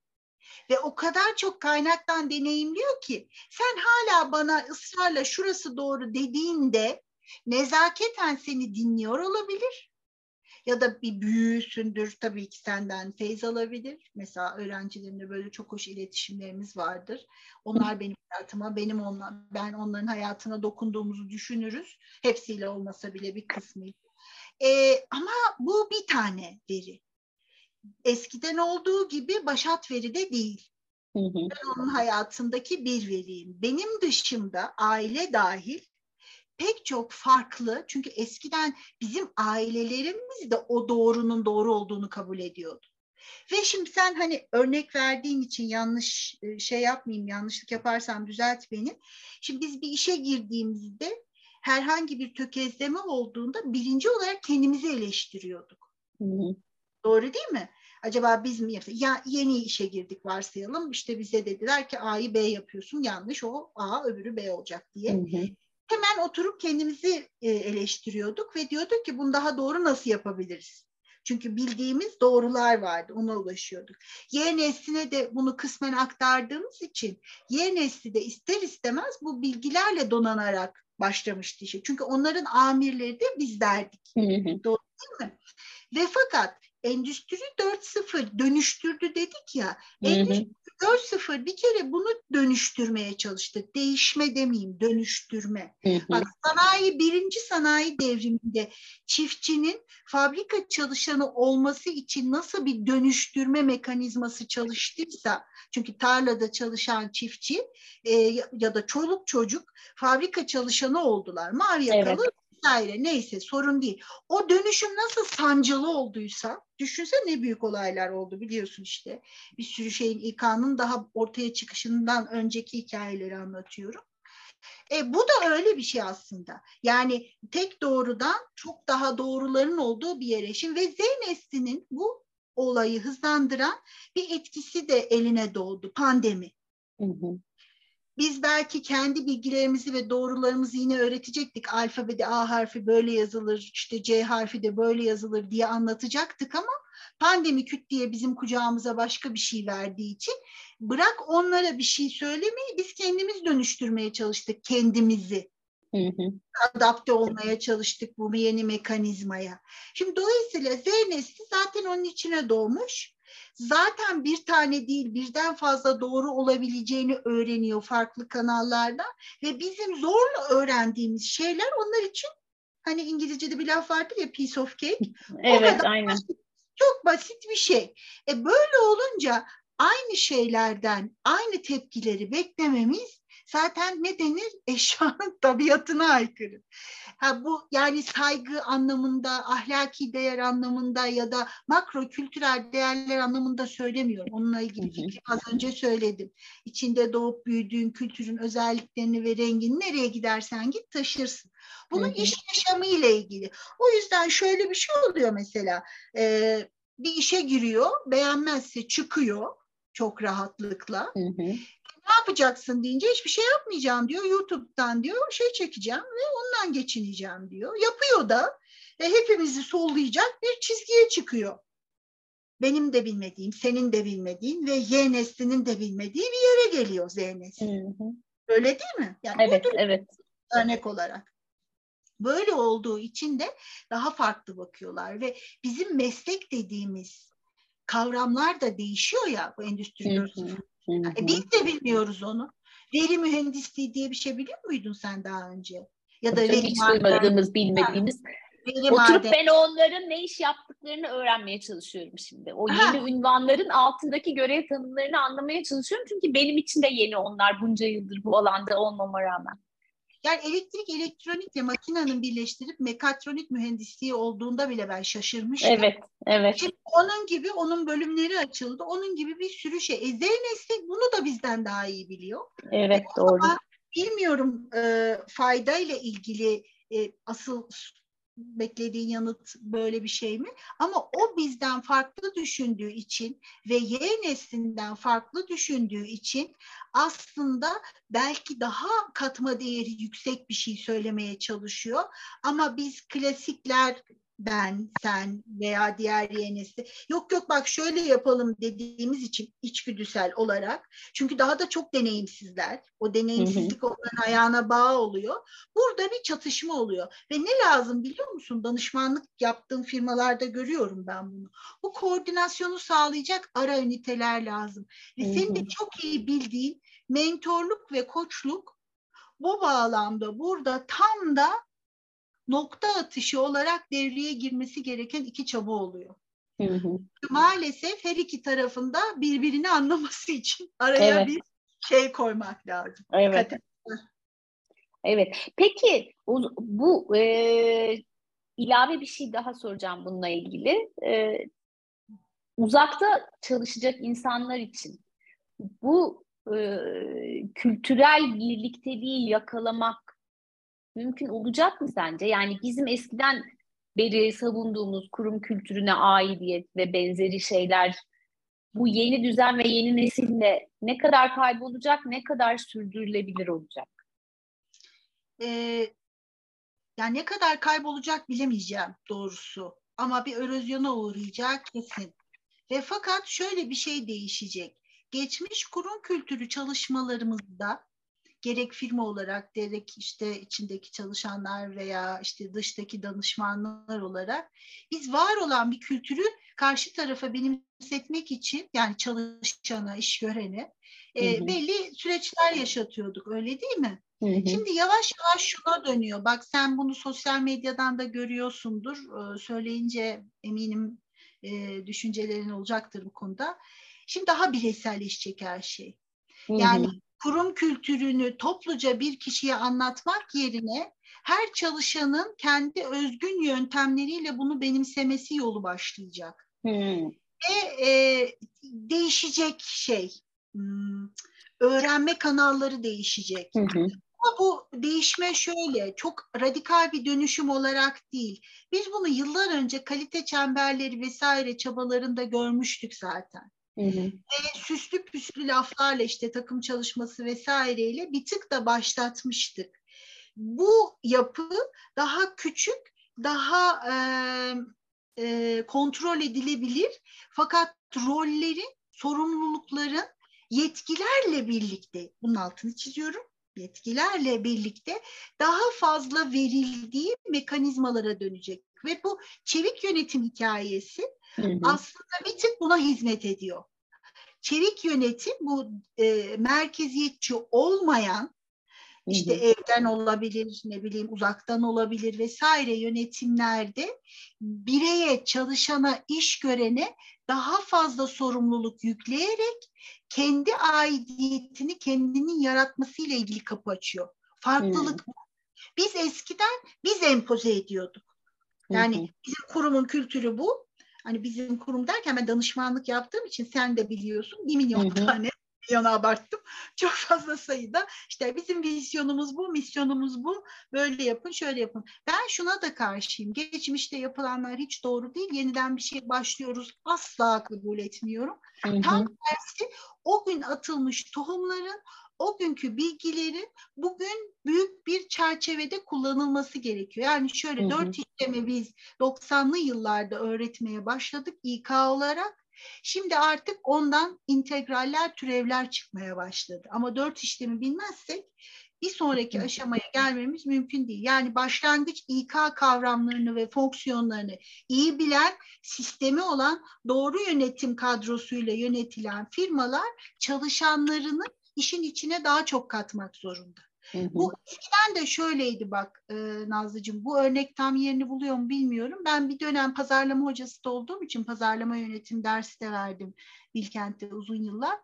ve o kadar çok kaynaktan deneyimliyor ki sen hala bana ısrarla şurası doğru dediğinde nezaketen seni dinliyor olabilir ya da bir büyüsündür tabii ki senden feyz alabilir. Mesela öğrencilerimle böyle çok hoş iletişimlerimiz vardır. Onlar benim hayatıma, benim onlar, ben onların hayatına dokunduğumuzu düşünürüz. Hepsiyle olmasa bile bir kısmı. Ee, ama bu bir tane veri. Eskiden olduğu gibi Başat Veri de değil. Hı hı. Ben onun hayatındaki bir veriyim. Benim dışımda aile dahil pek çok farklı çünkü eskiden bizim ailelerimiz de o doğrunun doğru olduğunu kabul ediyordu. Ve şimdi sen hani örnek verdiğin için yanlış e, şey yapmayayım, yanlışlık yaparsam düzelt beni. Şimdi biz bir işe girdiğimizde herhangi bir tökezleme olduğunda birinci olarak kendimizi eleştiriyorduk. Hı hı. Doğru değil mi? Acaba biz mi yaptık? Ya yeni işe girdik varsayalım. İşte bize dediler ki A'yı B yapıyorsun. Yanlış o A öbürü B olacak diye. Hı hı. Hemen oturup kendimizi e, eleştiriyorduk ve diyorduk ki bunu daha doğru nasıl yapabiliriz? Çünkü bildiğimiz doğrular vardı. Ona ulaşıyorduk. Y nesline de bunu kısmen aktardığımız için Y nesli de ister istemez bu bilgilerle donanarak başlamıştı işe. Çünkü onların amirleri de bizlerdik. Doğru değil mi? Ve fakat Endüstri 4.0 dönüştürdü dedik ya. Hı hı. Endüstri 4.0 bir kere bunu dönüştürmeye çalıştı. Değişme demeyeyim, dönüştürme. Hı hı. Bak sanayi, birinci sanayi devriminde çiftçinin fabrika çalışanı olması için nasıl bir dönüştürme mekanizması çalıştıysa, çünkü tarlada çalışan çiftçi e, ya da çoluk çocuk fabrika çalışanı oldular. Mavi yakalı evet vesaire neyse sorun değil. O dönüşüm nasıl sancılı olduysa düşünse ne büyük olaylar oldu biliyorsun işte. Bir sürü şeyin İK'nın daha ortaya çıkışından önceki hikayeleri anlatıyorum. E, bu da öyle bir şey aslında. Yani tek doğrudan çok daha doğruların olduğu bir yere. Şimdi ve Z bu olayı hızlandıran bir etkisi de eline doğdu pandemi. Hı hı biz belki kendi bilgilerimizi ve doğrularımızı yine öğretecektik. Alfabede A harfi böyle yazılır, işte C harfi de böyle yazılır diye anlatacaktık ama pandemi küt diye bizim kucağımıza başka bir şey verdiği için bırak onlara bir şey söylemeyi biz kendimiz dönüştürmeye çalıştık kendimizi. Hı hı. Adapte olmaya çalıştık bu yeni mekanizmaya. Şimdi dolayısıyla Z nesli zaten onun içine doğmuş zaten bir tane değil birden fazla doğru olabileceğini öğreniyor farklı kanallarda ve bizim zorla öğrendiğimiz şeyler onlar için hani İngilizce'de bir laf vardır ya piece of cake. Evet aynen. Basit, çok basit bir şey. E böyle olunca aynı şeylerden aynı tepkileri beklememiz zaten ne denir? Eşyanın tabiatına aykırı. Ha, bu yani saygı anlamında, ahlaki değer anlamında ya da makro kültürel değerler anlamında söylemiyorum. Onunla ilgili fikri az önce söyledim. İçinde doğup büyüdüğün kültürün özelliklerini ve rengini nereye gidersen git taşırsın. Bunun iş yaşamı ile ilgili. O yüzden şöyle bir şey oluyor mesela. E, bir işe giriyor, beğenmezse çıkıyor çok rahatlıkla. Hı hı ne yapacaksın deyince hiçbir şey yapmayacağım diyor. YouTube'dan diyor şey çekeceğim ve ondan geçineceğim diyor. Yapıyor da e, hepimizi sollayacak bir çizgiye çıkıyor. Benim de bilmediğim, senin de bilmediğin ve Y neslinin de bilmediği bir yere geliyor Z nesli. Hı hı. Öyle değil mi? Yani evet, evet. Örnek olarak. Böyle olduğu için de daha farklı bakıyorlar ve bizim meslek dediğimiz kavramlar da değişiyor ya bu endüstri 4.0 e, biz de bilmiyoruz onu. Veri mühendisliği diye bir şey biliyor muydun sen daha önce? Ya da veri hiç duymadığımız, bilmediğimiz. Veri Oturup maden. ben onların ne iş yaptıklarını öğrenmeye çalışıyorum şimdi. O yeni ha. ünvanların altındaki görev tanımlarını anlamaya çalışıyorum. Çünkü benim için de yeni onlar bunca yıldır bu alanda olmama rağmen. Yani elektrik, elektronik ve makinenin birleştirip mekatronik mühendisliği olduğunda bile ben şaşırmıştım. Evet, evet. Şimdi onun gibi onun bölümleri açıldı. Onun gibi bir sürü şey. E, Z bunu da bizden daha iyi biliyor. Evet, e, doğru. Ama bilmiyorum e, faydayla ilgili e, asıl beklediğin yanıt böyle bir şey mi? Ama o bizden farklı düşündüğü için ve Y neslinden farklı düşündüğü için aslında belki daha katma değeri yüksek bir şey söylemeye çalışıyor. Ama biz klasikler ben, sen veya diğer yeğenisi. Yok yok bak şöyle yapalım dediğimiz için içgüdüsel olarak. Çünkü daha da çok deneyimsizler. O deneyimsizlik hı hı. onların ayağına bağ oluyor. Burada bir çatışma oluyor. Ve ne lazım biliyor musun? Danışmanlık yaptığım firmalarda görüyorum ben bunu. Bu koordinasyonu sağlayacak ara üniteler lazım. Ve hı hı. senin de çok iyi bildiğin mentorluk ve koçluk bu bağlamda burada tam da nokta atışı olarak devreye girmesi gereken iki çaba oluyor. Hı hı. Maalesef her iki tarafında birbirini anlaması için araya evet. bir şey koymak lazım. Evet. Evet. Peki bu e, ilave bir şey daha soracağım bununla ilgili. E, uzakta çalışacak insanlar için bu e, kültürel birlikteliği yakalamak mümkün olacak mı sence? Yani bizim eskiden beri savunduğumuz kurum kültürüne aidiyet ve benzeri şeyler bu yeni düzen ve yeni nesille ne kadar kaybolacak, ne kadar sürdürülebilir olacak? Ee, yani ne kadar kaybolacak bilemeyeceğim doğrusu. Ama bir erozyona uğrayacak kesin. Ve fakat şöyle bir şey değişecek. Geçmiş kurum kültürü çalışmalarımızda gerek firma olarak gerek işte içindeki çalışanlar veya işte dıştaki danışmanlar olarak biz var olan bir kültürü karşı tarafa benimsetmek için yani çalışana, iş görene e, belli süreçler yaşatıyorduk öyle değil mi? Hı hı. Şimdi yavaş yavaş şuna dönüyor. Bak sen bunu sosyal medyadan da görüyorsundur. Ee, söyleyince eminim e, düşüncelerin olacaktır bu konuda. Şimdi daha bireyselleşecek her şey. Yani hı hı. Kurum kültürünü topluca bir kişiye anlatmak yerine her çalışanın kendi özgün yöntemleriyle bunu benimsemesi yolu başlayacak. Hı. Ve e, değişecek şey, hmm, öğrenme kanalları değişecek. Hı hı. Ama bu değişme şöyle, çok radikal bir dönüşüm olarak değil. Biz bunu yıllar önce kalite çemberleri vesaire çabalarında görmüştük zaten. Hı hı. Ve süslü püslü laflarla işte takım çalışması vesaireyle bir tık da başlatmıştık. Bu yapı daha küçük, daha e, e, kontrol edilebilir fakat rollerin, sorumlulukların yetkilerle birlikte, bunun altını çiziyorum, yetkilerle birlikte daha fazla verildiği mekanizmalara dönecek. Ve bu çevik yönetim hikayesi hı hı. aslında bir tık buna hizmet ediyor. Çevik yönetim bu e, merkeziyetçi olmayan işte hı hı. evden olabilir, ne bileyim uzaktan olabilir vesaire yönetimlerde bireye, çalışana, iş görene daha fazla sorumluluk yükleyerek kendi aidiyetini kendinin yaratmasıyla ilgili kapı açıyor. Farklılık hmm. Biz eskiden biz empoze ediyorduk. Yani hmm. bizim kurumun kültürü bu. Hani bizim kurum derken ben danışmanlık yaptığım için sen de biliyorsun bir milyon hmm. tane yana abarttım. Çok fazla sayıda. İşte bizim vizyonumuz bu, misyonumuz bu. Böyle yapın, şöyle yapın. Ben şuna da karşıyım. Geçmişte yapılanlar hiç doğru değil. Yeniden bir şey başlıyoruz. Asla kabul etmiyorum. Hı hı. Tam tersi o gün atılmış tohumların o günkü bilgilerin bugün büyük bir çerçevede kullanılması gerekiyor. Yani şöyle hı hı. dört işlemi biz 90'lı yıllarda öğretmeye başladık İK olarak. Şimdi artık ondan integraller, türevler çıkmaya başladı. Ama dört işlemi bilmezsek bir sonraki aşamaya gelmemiz mümkün değil. Yani başlangıç İK kavramlarını ve fonksiyonlarını iyi bilen, sistemi olan doğru yönetim kadrosuyla yönetilen firmalar çalışanlarını işin içine daha çok katmak zorunda. Hı hı. Bu eskiden de şöyleydi bak e, Nazlıcığım. Bu örnek tam yerini buluyor mu bilmiyorum. Ben bir dönem pazarlama hocası da olduğum için pazarlama yönetim dersi de verdim Bilkent'te uzun yıllar.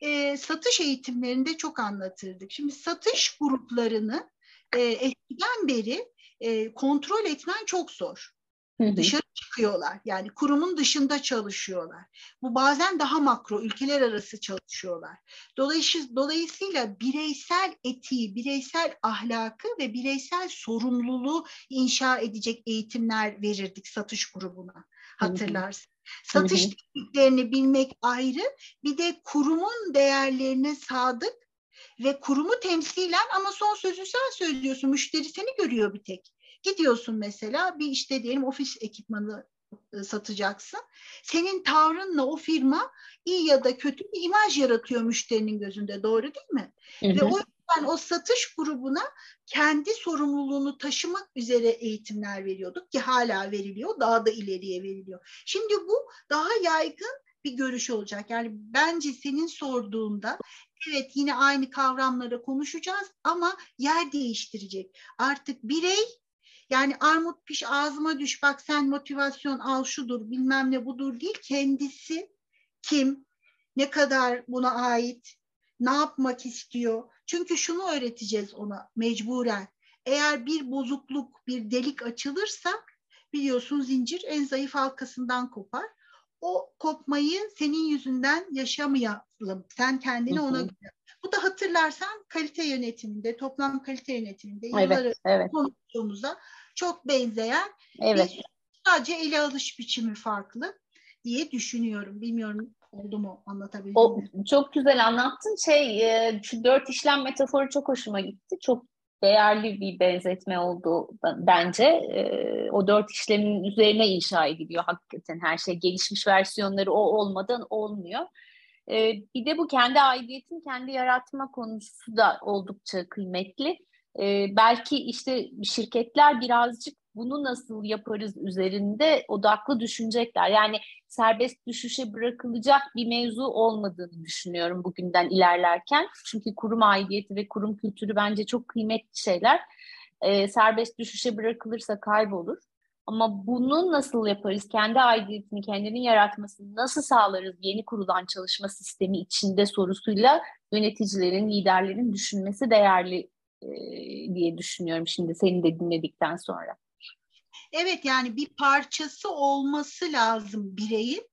E, satış eğitimlerinde çok anlatırdık. Şimdi satış gruplarını e, eskiden beri e, kontrol etmen çok zor. Dışarı çıkıyorlar. Yani kurumun dışında çalışıyorlar. Bu bazen daha makro, ülkeler arası çalışıyorlar. Dolayısıyla, dolayısıyla bireysel etiği, bireysel ahlakı ve bireysel sorumluluğu inşa edecek eğitimler verirdik satış grubuna. Hatırlarsın. Satış tekniklerini bilmek ayrı, bir de kurumun değerlerine sadık ve kurumu temsilen ama son sözü sen söylüyorsun. Müşteri seni görüyor bir tek. Gidiyorsun mesela bir işte diyelim ofis ekipmanı e, satacaksın. Senin tavrınla o firma iyi ya da kötü bir imaj yaratıyor müşterinin gözünde. Doğru değil mi? Hı. Ve o yüzden o satış grubuna kendi sorumluluğunu taşımak üzere eğitimler veriyorduk ki hala veriliyor. Daha da ileriye veriliyor. Şimdi bu daha yaygın bir görüş olacak. Yani bence senin sorduğunda evet yine aynı kavramlara konuşacağız ama yer değiştirecek. Artık birey Yani armut piş ağzıma düş bak sen motivasyon al şudur bilmem ne budur değil. Kendisi kim, ne kadar buna ait, ne yapmak istiyor. Çünkü şunu öğreteceğiz ona mecburen. Eğer bir bozukluk, bir delik açılırsa biliyorsun zincir en zayıf halkasından kopar. O kopmayı senin yüzünden yaşamayalım. Sen kendini hı hı. ona göre. Bu da hatırlarsan kalite yönetiminde, toplam kalite yönetiminde evet, yılları evet. konuştuğumuzda çok benzeyen evet. bir sadece ele alış biçimi farklı diye düşünüyorum. Bilmiyorum oldu mu anlatabildim o, mi? Çok güzel anlattın. Şey, e, şu dört işlem metaforu çok hoşuma gitti. Çok değerli bir benzetme oldu bence. E, o dört işlemin üzerine inşa ediliyor hakikaten her şey. Gelişmiş versiyonları o olmadan olmuyor. E, bir de bu kendi aidiyetin kendi yaratma konusu da oldukça kıymetli. Belki işte şirketler birazcık bunu nasıl yaparız üzerinde odaklı düşünecekler. Yani serbest düşüşe bırakılacak bir mevzu olmadığını düşünüyorum bugünden ilerlerken. Çünkü kurum aidiyeti ve kurum kültürü bence çok kıymetli şeyler. E, serbest düşüşe bırakılırsa kaybolur. Ama bunu nasıl yaparız? Kendi aidiyetini, kendinin yaratmasını nasıl sağlarız yeni kurulan çalışma sistemi içinde sorusuyla yöneticilerin, liderlerin düşünmesi değerli e, diye düşünüyorum şimdi seni de dinledikten sonra. Evet yani bir parçası olması lazım bireyin.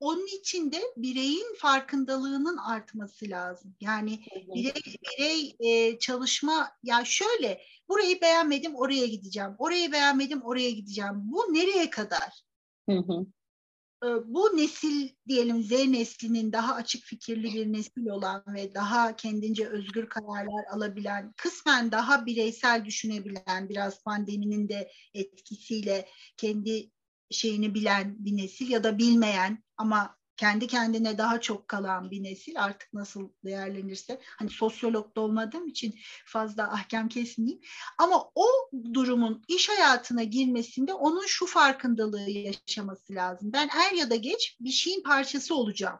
Onun için de bireyin farkındalığının artması lazım. Yani birey, birey e, çalışma ya şöyle burayı beğenmedim oraya gideceğim. Orayı beğenmedim oraya gideceğim. Bu nereye kadar? Hı hı. Ee, bu nesil diyelim Z neslinin daha açık fikirli bir nesil olan ve daha kendince özgür kararlar alabilen, kısmen daha bireysel düşünebilen, biraz pandeminin de etkisiyle kendi şeyini bilen bir nesil ya da bilmeyen ama kendi kendine daha çok kalan bir nesil artık nasıl değerlenirse hani sosyolog da olmadığım için fazla ahkam kesmeyeyim ama o durumun iş hayatına girmesinde onun şu farkındalığı yaşaması lazım. Ben er ya da geç bir şeyin parçası olacağım.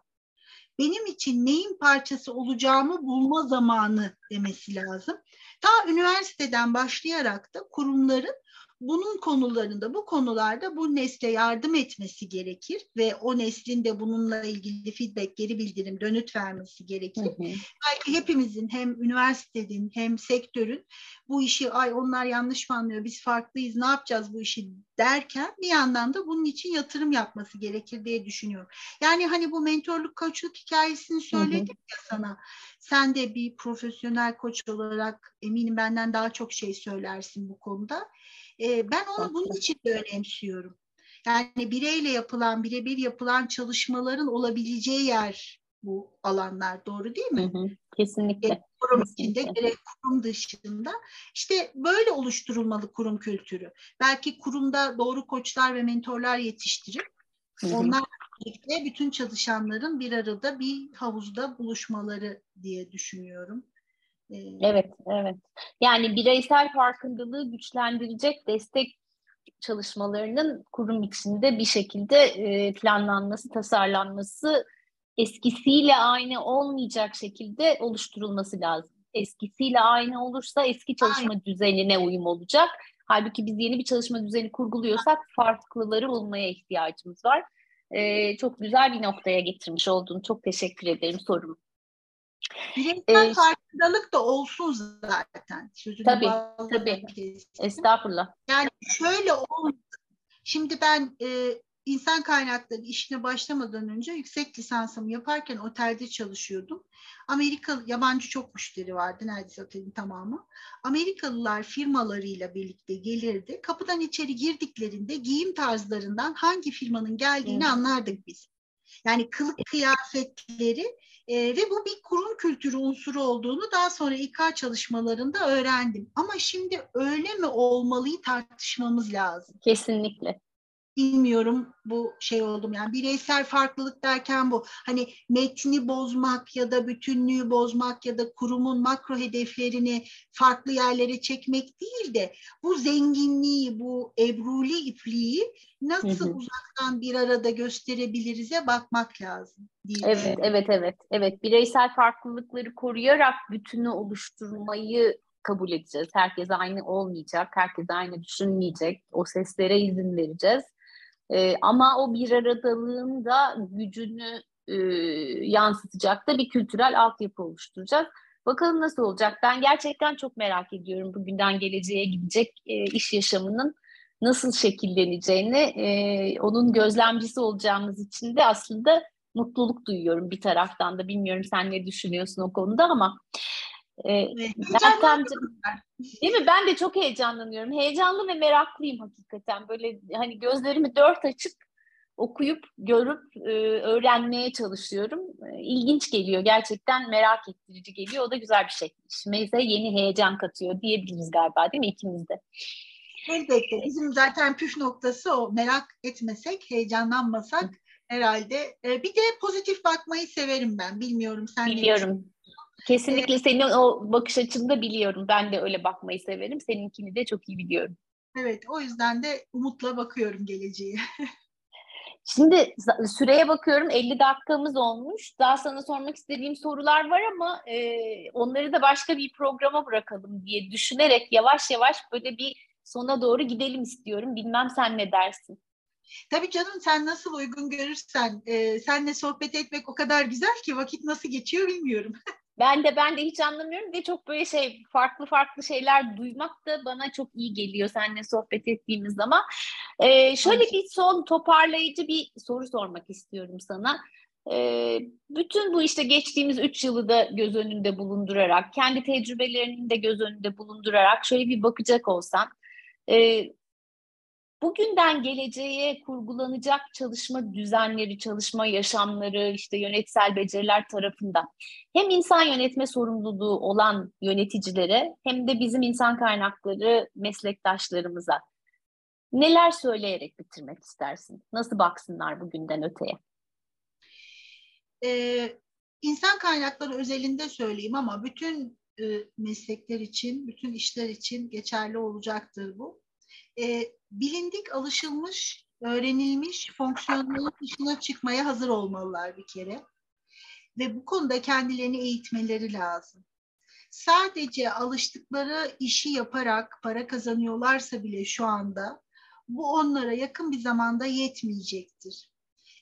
Benim için neyin parçası olacağımı bulma zamanı demesi lazım. Ta üniversiteden başlayarak da kurumların bunun konularında, bu konularda bu nesle yardım etmesi gerekir ve o neslin de bununla ilgili feedback, geri bildirim, dönüt vermesi gerekir. Hı hı. Belki hepimizin hem üniversitenin hem sektörün bu işi ay onlar yanlış mı anlıyor, biz farklıyız, ne yapacağız bu işi derken bir yandan da bunun için yatırım yapması gerekir diye düşünüyorum. Yani hani bu mentorluk, koçluk hikayesini söyledim hı hı. ya sana. Sen de bir profesyonel koç olarak eminim benden daha çok şey söylersin bu konuda. E, ben onu bunun için de önemsiyorum. Yani bireyle yapılan, birebir yapılan çalışmaların olabileceği yer bu alanlar. Doğru değil mi? Hı hı, kesinlikle. Gerek kurum içinde gerek kurum dışında. İşte böyle oluşturulmalı kurum kültürü. Belki kurumda doğru koçlar ve mentorlar yetiştirip hı hı. onlar birlikte bütün çalışanların bir arada bir havuzda buluşmaları diye düşünüyorum. Evet, evet. Yani bireysel farkındalığı güçlendirecek destek çalışmalarının kurum içinde bir şekilde planlanması, tasarlanması eskisiyle aynı olmayacak şekilde oluşturulması lazım. Eskisiyle aynı olursa eski çalışma Aynen. düzenine uyum olacak. Halbuki biz yeni bir çalışma düzeni kurguluyorsak farklıları bulmaya ihtiyacımız var. Ee, çok güzel bir noktaya getirmiş oldun. Çok teşekkür ederim sorum. Bireysel ee, farkındalık da olsun zaten. Sözünü tabii, tabii. Estağfurullah. Yani şöyle olmasın. Şimdi ben e, insan kaynakları işine başlamadan önce yüksek lisansımı yaparken otelde çalışıyordum. Amerika yabancı çok müşteri vardı neredeyse otelin tamamı. Amerikalılar firmalarıyla birlikte gelirdi. Kapıdan içeri girdiklerinde giyim tarzlarından hangi firmanın geldiğini hmm. anlardık biz. Yani kılık kıyafetleri e, ve bu bir kurum kültürü unsuru olduğunu daha sonra İK çalışmalarında öğrendim. Ama şimdi öyle mi olmalıyı tartışmamız lazım. Kesinlikle bilmiyorum bu şey oldum yani bireysel farklılık derken bu hani metni bozmak ya da bütünlüğü bozmak ya da kurumun makro hedeflerini farklı yerlere çekmek değil de bu zenginliği bu ebruli ipliği nasıl hı hı. uzaktan bir arada gösterebiliriz'e bakmak lazım. Evet, evet, evet, evet. Bireysel farklılıkları koruyarak bütünü oluşturmayı kabul edeceğiz. Herkes aynı olmayacak, herkes aynı düşünmeyecek. O seslere izin vereceğiz. E, ama o bir aradalığın da gücünü e, yansıtacak da bir kültürel altyapı oluşturacağız. Bakalım nasıl olacak? Ben gerçekten çok merak ediyorum bugünden geleceğe gidecek e, iş yaşamının nasıl şekilleneceğini, e, onun gözlemcisi olacağımız için de aslında mutluluk duyuyorum bir taraftan da. Bilmiyorum sen ne düşünüyorsun o konuda ama e, değil mi? Ben de çok heyecanlanıyorum. Heyecanlı ve meraklıyım hakikaten. Böyle hani gözlerimi dört açıp okuyup, görüp, e, öğrenmeye çalışıyorum. E, ilginç geliyor. Gerçekten merak ettirici geliyor. O da güzel bir şey. İşimize yeni heyecan katıyor diyebiliriz galiba değil mi ikimiz de? Elbette. Bizim zaten püf noktası o. Merak etmesek, heyecanlanmasak herhalde. E, bir de pozitif bakmayı severim ben. Bilmiyorum sen Biliyorum. Kesinlikle evet. senin o bakış açını biliyorum. Ben de öyle bakmayı severim. Seninkini de çok iyi biliyorum. Evet, o yüzden de umutla bakıyorum geleceğe. Şimdi süreye bakıyorum 50 dakikamız olmuş. Daha sana sormak istediğim sorular var ama e, onları da başka bir programa bırakalım diye düşünerek yavaş yavaş böyle bir sona doğru gidelim istiyorum. Bilmem sen ne dersin? Tabii canım sen nasıl uygun görürsen. E, senle sohbet etmek o kadar güzel ki vakit nasıl geçiyor bilmiyorum. Ben de ben de hiç anlamıyorum ve çok böyle şey farklı farklı şeyler duymak da bana çok iyi geliyor seninle sohbet ettiğimiz zaman. Ee, şöyle bir son toparlayıcı bir soru sormak istiyorum sana. Ee, bütün bu işte geçtiğimiz üç yılı da göz önünde bulundurarak, kendi tecrübelerini de göz önünde bulundurarak şöyle bir bakacak olsan, e, bugünden geleceğe kurgulanacak çalışma düzenleri, çalışma yaşamları, işte yönetsel beceriler tarafından hem insan yönetme sorumluluğu olan yöneticilere hem de bizim insan kaynakları meslektaşlarımıza neler söyleyerek bitirmek istersin? Nasıl baksınlar bugünden öteye? Ee, insan kaynakları özelinde söyleyeyim ama bütün e, meslekler için, bütün işler için geçerli olacaktır bu. E, bilindik, alışılmış, öğrenilmiş fonksiyonların dışına çıkmaya hazır olmalılar bir kere. Ve bu konuda kendilerini eğitmeleri lazım. Sadece alıştıkları işi yaparak para kazanıyorlarsa bile şu anda bu onlara yakın bir zamanda yetmeyecektir.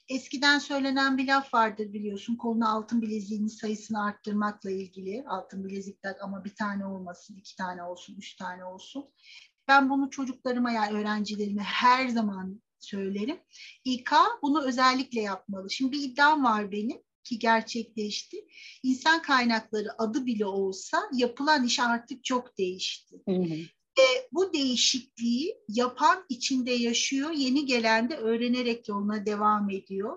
Eskiden söylenen bir laf vardır biliyorsun. Koluna altın bileziğinin sayısını arttırmakla ilgili. Altın bilezikler ama bir tane olmasın, iki tane olsun, üç tane olsun. Ben bunu çocuklarıma yani öğrencilerime her zaman söylerim. İK bunu özellikle yapmalı. Şimdi bir iddiam var benim ki gerçekleşti. İnsan kaynakları adı bile olsa yapılan iş artık çok değişti. Hı hı. Ve bu değişikliği yapan içinde yaşıyor, yeni gelen de öğrenerek yoluna devam ediyor.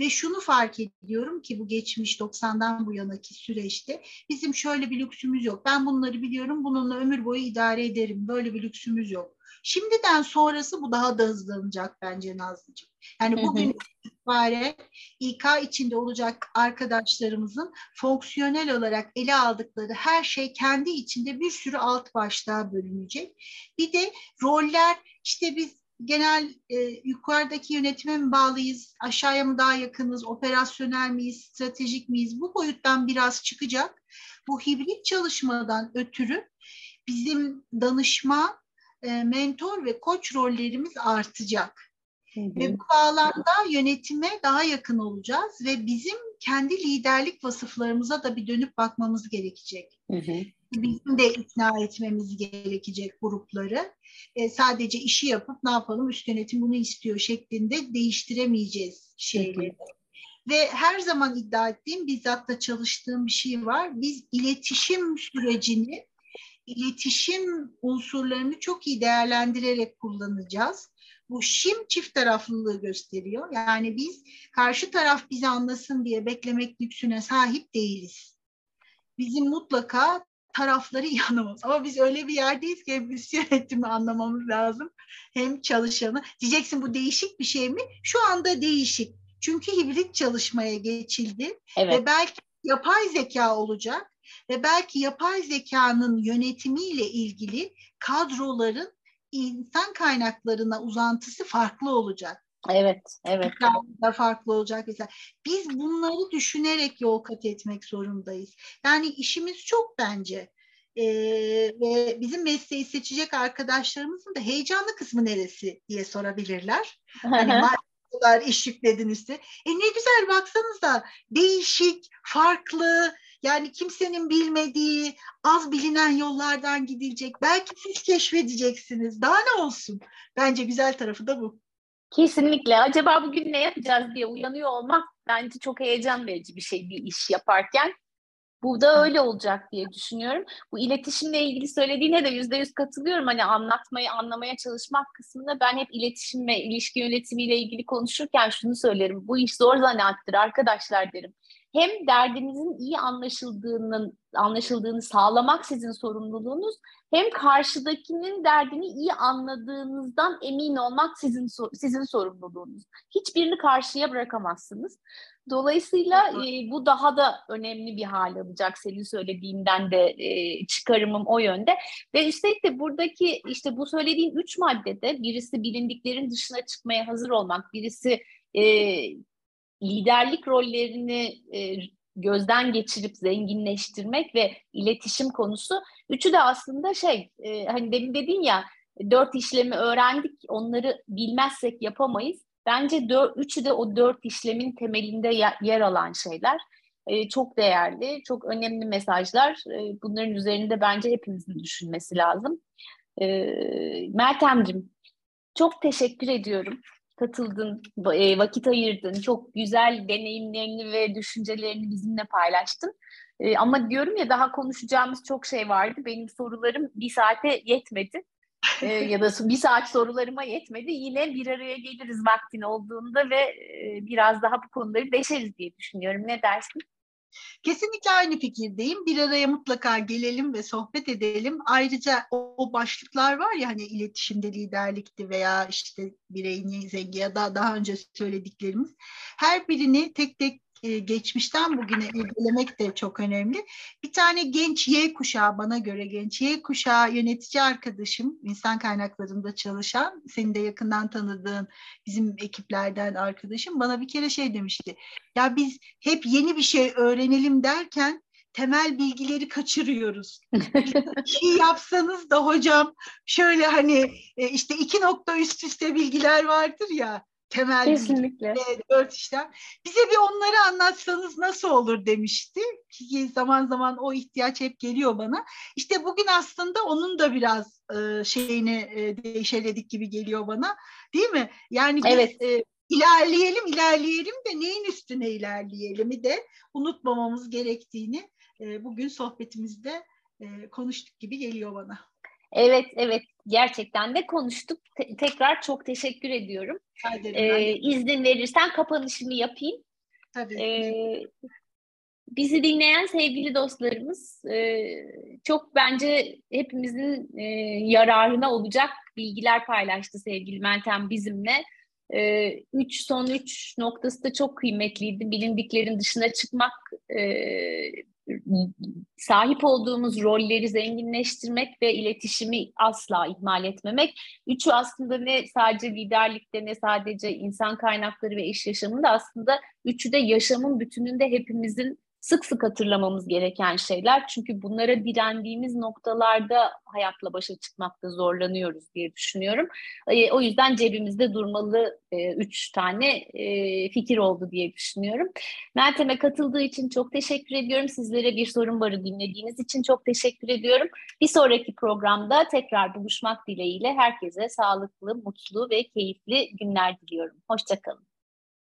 Ve şunu fark ediyorum ki bu geçmiş 90'dan bu yanaki süreçte bizim şöyle bir lüksümüz yok. Ben bunları biliyorum, bununla ömür boyu idare ederim. Böyle bir lüksümüz yok. Şimdiden sonrası bu daha da hızlanacak bence Nazlıcığım. Yani bugün itibaren İK içinde olacak arkadaşlarımızın fonksiyonel olarak ele aldıkları her şey kendi içinde bir sürü alt başlığa bölünecek. Bir de roller işte biz genel e, yukarıdaki yönetime mi bağlıyız, aşağıya mı daha yakınız, operasyonel miyiz, stratejik miyiz bu boyuttan biraz çıkacak. Bu hibrit çalışmadan ötürü bizim danışma, e, mentor ve koç rollerimiz artacak. Hı hı. Ve bu bağlamda yönetime daha yakın olacağız ve bizim kendi liderlik vasıflarımıza da bir dönüp bakmamız gerekecek. Hı hı. Bizim de ikna etmemiz gerekecek grupları. E, sadece işi yapıp ne yapalım üst yönetim bunu istiyor şeklinde değiştiremeyeceğiz şeyleri. Hı. Ve her zaman iddia ettiğim, bizzat da çalıştığım bir şey var. Biz iletişim sürecini, iletişim unsurlarını çok iyi değerlendirerek kullanacağız bu şim çift taraflılığı gösteriyor. Yani biz karşı taraf bizi anlasın diye beklemek lüksüne sahip değiliz. Bizim mutlaka tarafları iyi anlamamız. Ama biz öyle bir yerdeyiz ki hem üst yönetimi anlamamız lazım hem çalışanı. Diyeceksin bu değişik bir şey mi? Şu anda değişik. Çünkü hibrit çalışmaya geçildi evet. ve belki yapay zeka olacak ve belki yapay zekanın yönetimiyle ilgili kadroların insan kaynaklarına uzantısı farklı olacak. Evet, evet. Da farklı olacak mesela. Biz bunları düşünerek yol kat etmek zorundayız. Yani işimiz çok bence. e, ve bizim mesleği seçecek arkadaşlarımızın da heyecanlı kısmı neresi diye sorabilirler. hani kadar iş yükledinizse. E ne güzel baksanıza değişik, farklı, yani kimsenin bilmediği, az bilinen yollardan gidilecek. Belki siz keşfedeceksiniz. Daha ne olsun? Bence güzel tarafı da bu. Kesinlikle. Acaba bugün ne yapacağız diye uyanıyor olmak bence çok heyecan verici bir şey bir iş yaparken. Bu da öyle olacak diye düşünüyorum. Bu iletişimle ilgili söylediğine de yüzde yüz katılıyorum. Hani anlatmayı, anlamaya çalışmak kısmında ben hep iletişim ve ilişki yönetimiyle ilgili konuşurken şunu söylerim. Bu iş zor zanaattır arkadaşlar derim. Hem derdinizin iyi anlaşıldığının anlaşıldığını sağlamak sizin sorumluluğunuz hem karşıdakinin derdini iyi anladığınızdan emin olmak sizin sizin sorumluluğunuz. Hiçbirini karşıya bırakamazsınız. Dolayısıyla e, bu daha da önemli bir hal alacak senin söylediğinden de e, çıkarımım o yönde. Ve üstelik de buradaki işte bu söylediğin üç maddede birisi bilindiklerin dışına çıkmaya hazır olmak, birisi e, liderlik rollerini e, gözden geçirip zenginleştirmek ve iletişim konusu. Üçü de aslında şey e, hani demin dedin ya dört işlemi öğrendik onları bilmezsek yapamayız. Bence dört, üçü de o dört işlemin temelinde yer alan şeyler. E, çok değerli, çok önemli mesajlar. E, bunların üzerinde bence hepimizin düşünmesi lazım. E, Meltemciğim, çok teşekkür ediyorum. Katıldın, e, vakit ayırdın, çok güzel deneyimlerini ve düşüncelerini bizimle paylaştın. E, ama diyorum ya daha konuşacağımız çok şey vardı. Benim sorularım bir saate yetmedi e, ya da bir saat sorularıma yetmedi. Yine bir araya geliriz vaktin olduğunda ve biraz daha bu konuları deşeriz diye düşünüyorum. Ne dersin? Kesinlikle aynı fikirdeyim. Bir araya mutlaka gelelim ve sohbet edelim. Ayrıca o, o başlıklar var ya hani iletişimde liderlikti veya işte bireyin zengi ya da daha önce söylediklerimiz. Her birini tek tek geçmişten bugüne irdelemek de çok önemli. Bir tane genç Y kuşağı, bana göre genç Y kuşağı yönetici arkadaşım, insan kaynaklarında çalışan, senin de yakından tanıdığın bizim ekiplerden arkadaşım bana bir kere şey demişti. Ya biz hep yeni bir şey öğrenelim derken temel bilgileri kaçırıyoruz. şey yapsanız da hocam şöyle hani e, işte iki nokta üst üste bilgiler vardır ya temel Kesinlikle. dört işlem. Bize bir onları anlatsanız nasıl olur demişti. Ki zaman zaman o ihtiyaç hep geliyor bana. İşte bugün aslında onun da biraz e, şeyini e, değişeledik gibi geliyor bana. Değil mi? Yani biz e, ilerleyelim ilerleyelim de neyin üstüne ilerleyelim de unutmamamız gerektiğini e, bugün sohbetimizde e, konuştuk gibi geliyor bana. Evet, evet. Gerçekten de konuştuk. Te- tekrar çok teşekkür ediyorum. Ee, iznin verirsen kapanışımı yapayım. Tabii. Ee, bizi dinleyen sevgili dostlarımız e, çok bence hepimizin e, yararına olacak bilgiler paylaştı sevgili Meltem bizimle. E, üç son üç noktası da çok kıymetliydi. Bilindiklerin dışına çıkmak, e, sahip olduğumuz rolleri zenginleştirmek ve iletişimi asla ihmal etmemek. Üçü aslında ne sadece liderlikte ne sadece insan kaynakları ve iş yaşamında aslında üçü de yaşamın bütününde hepimizin sık sık hatırlamamız gereken şeyler. Çünkü bunlara direndiğimiz noktalarda hayatla başa çıkmakta zorlanıyoruz diye düşünüyorum. E, o yüzden cebimizde durmalı e, üç tane e, fikir oldu diye düşünüyorum. Meltem'e katıldığı için çok teşekkür ediyorum. Sizlere bir sorun varı dinlediğiniz için çok teşekkür ediyorum. Bir sonraki programda tekrar buluşmak dileğiyle herkese sağlıklı, mutlu ve keyifli günler diliyorum. Hoşçakalın.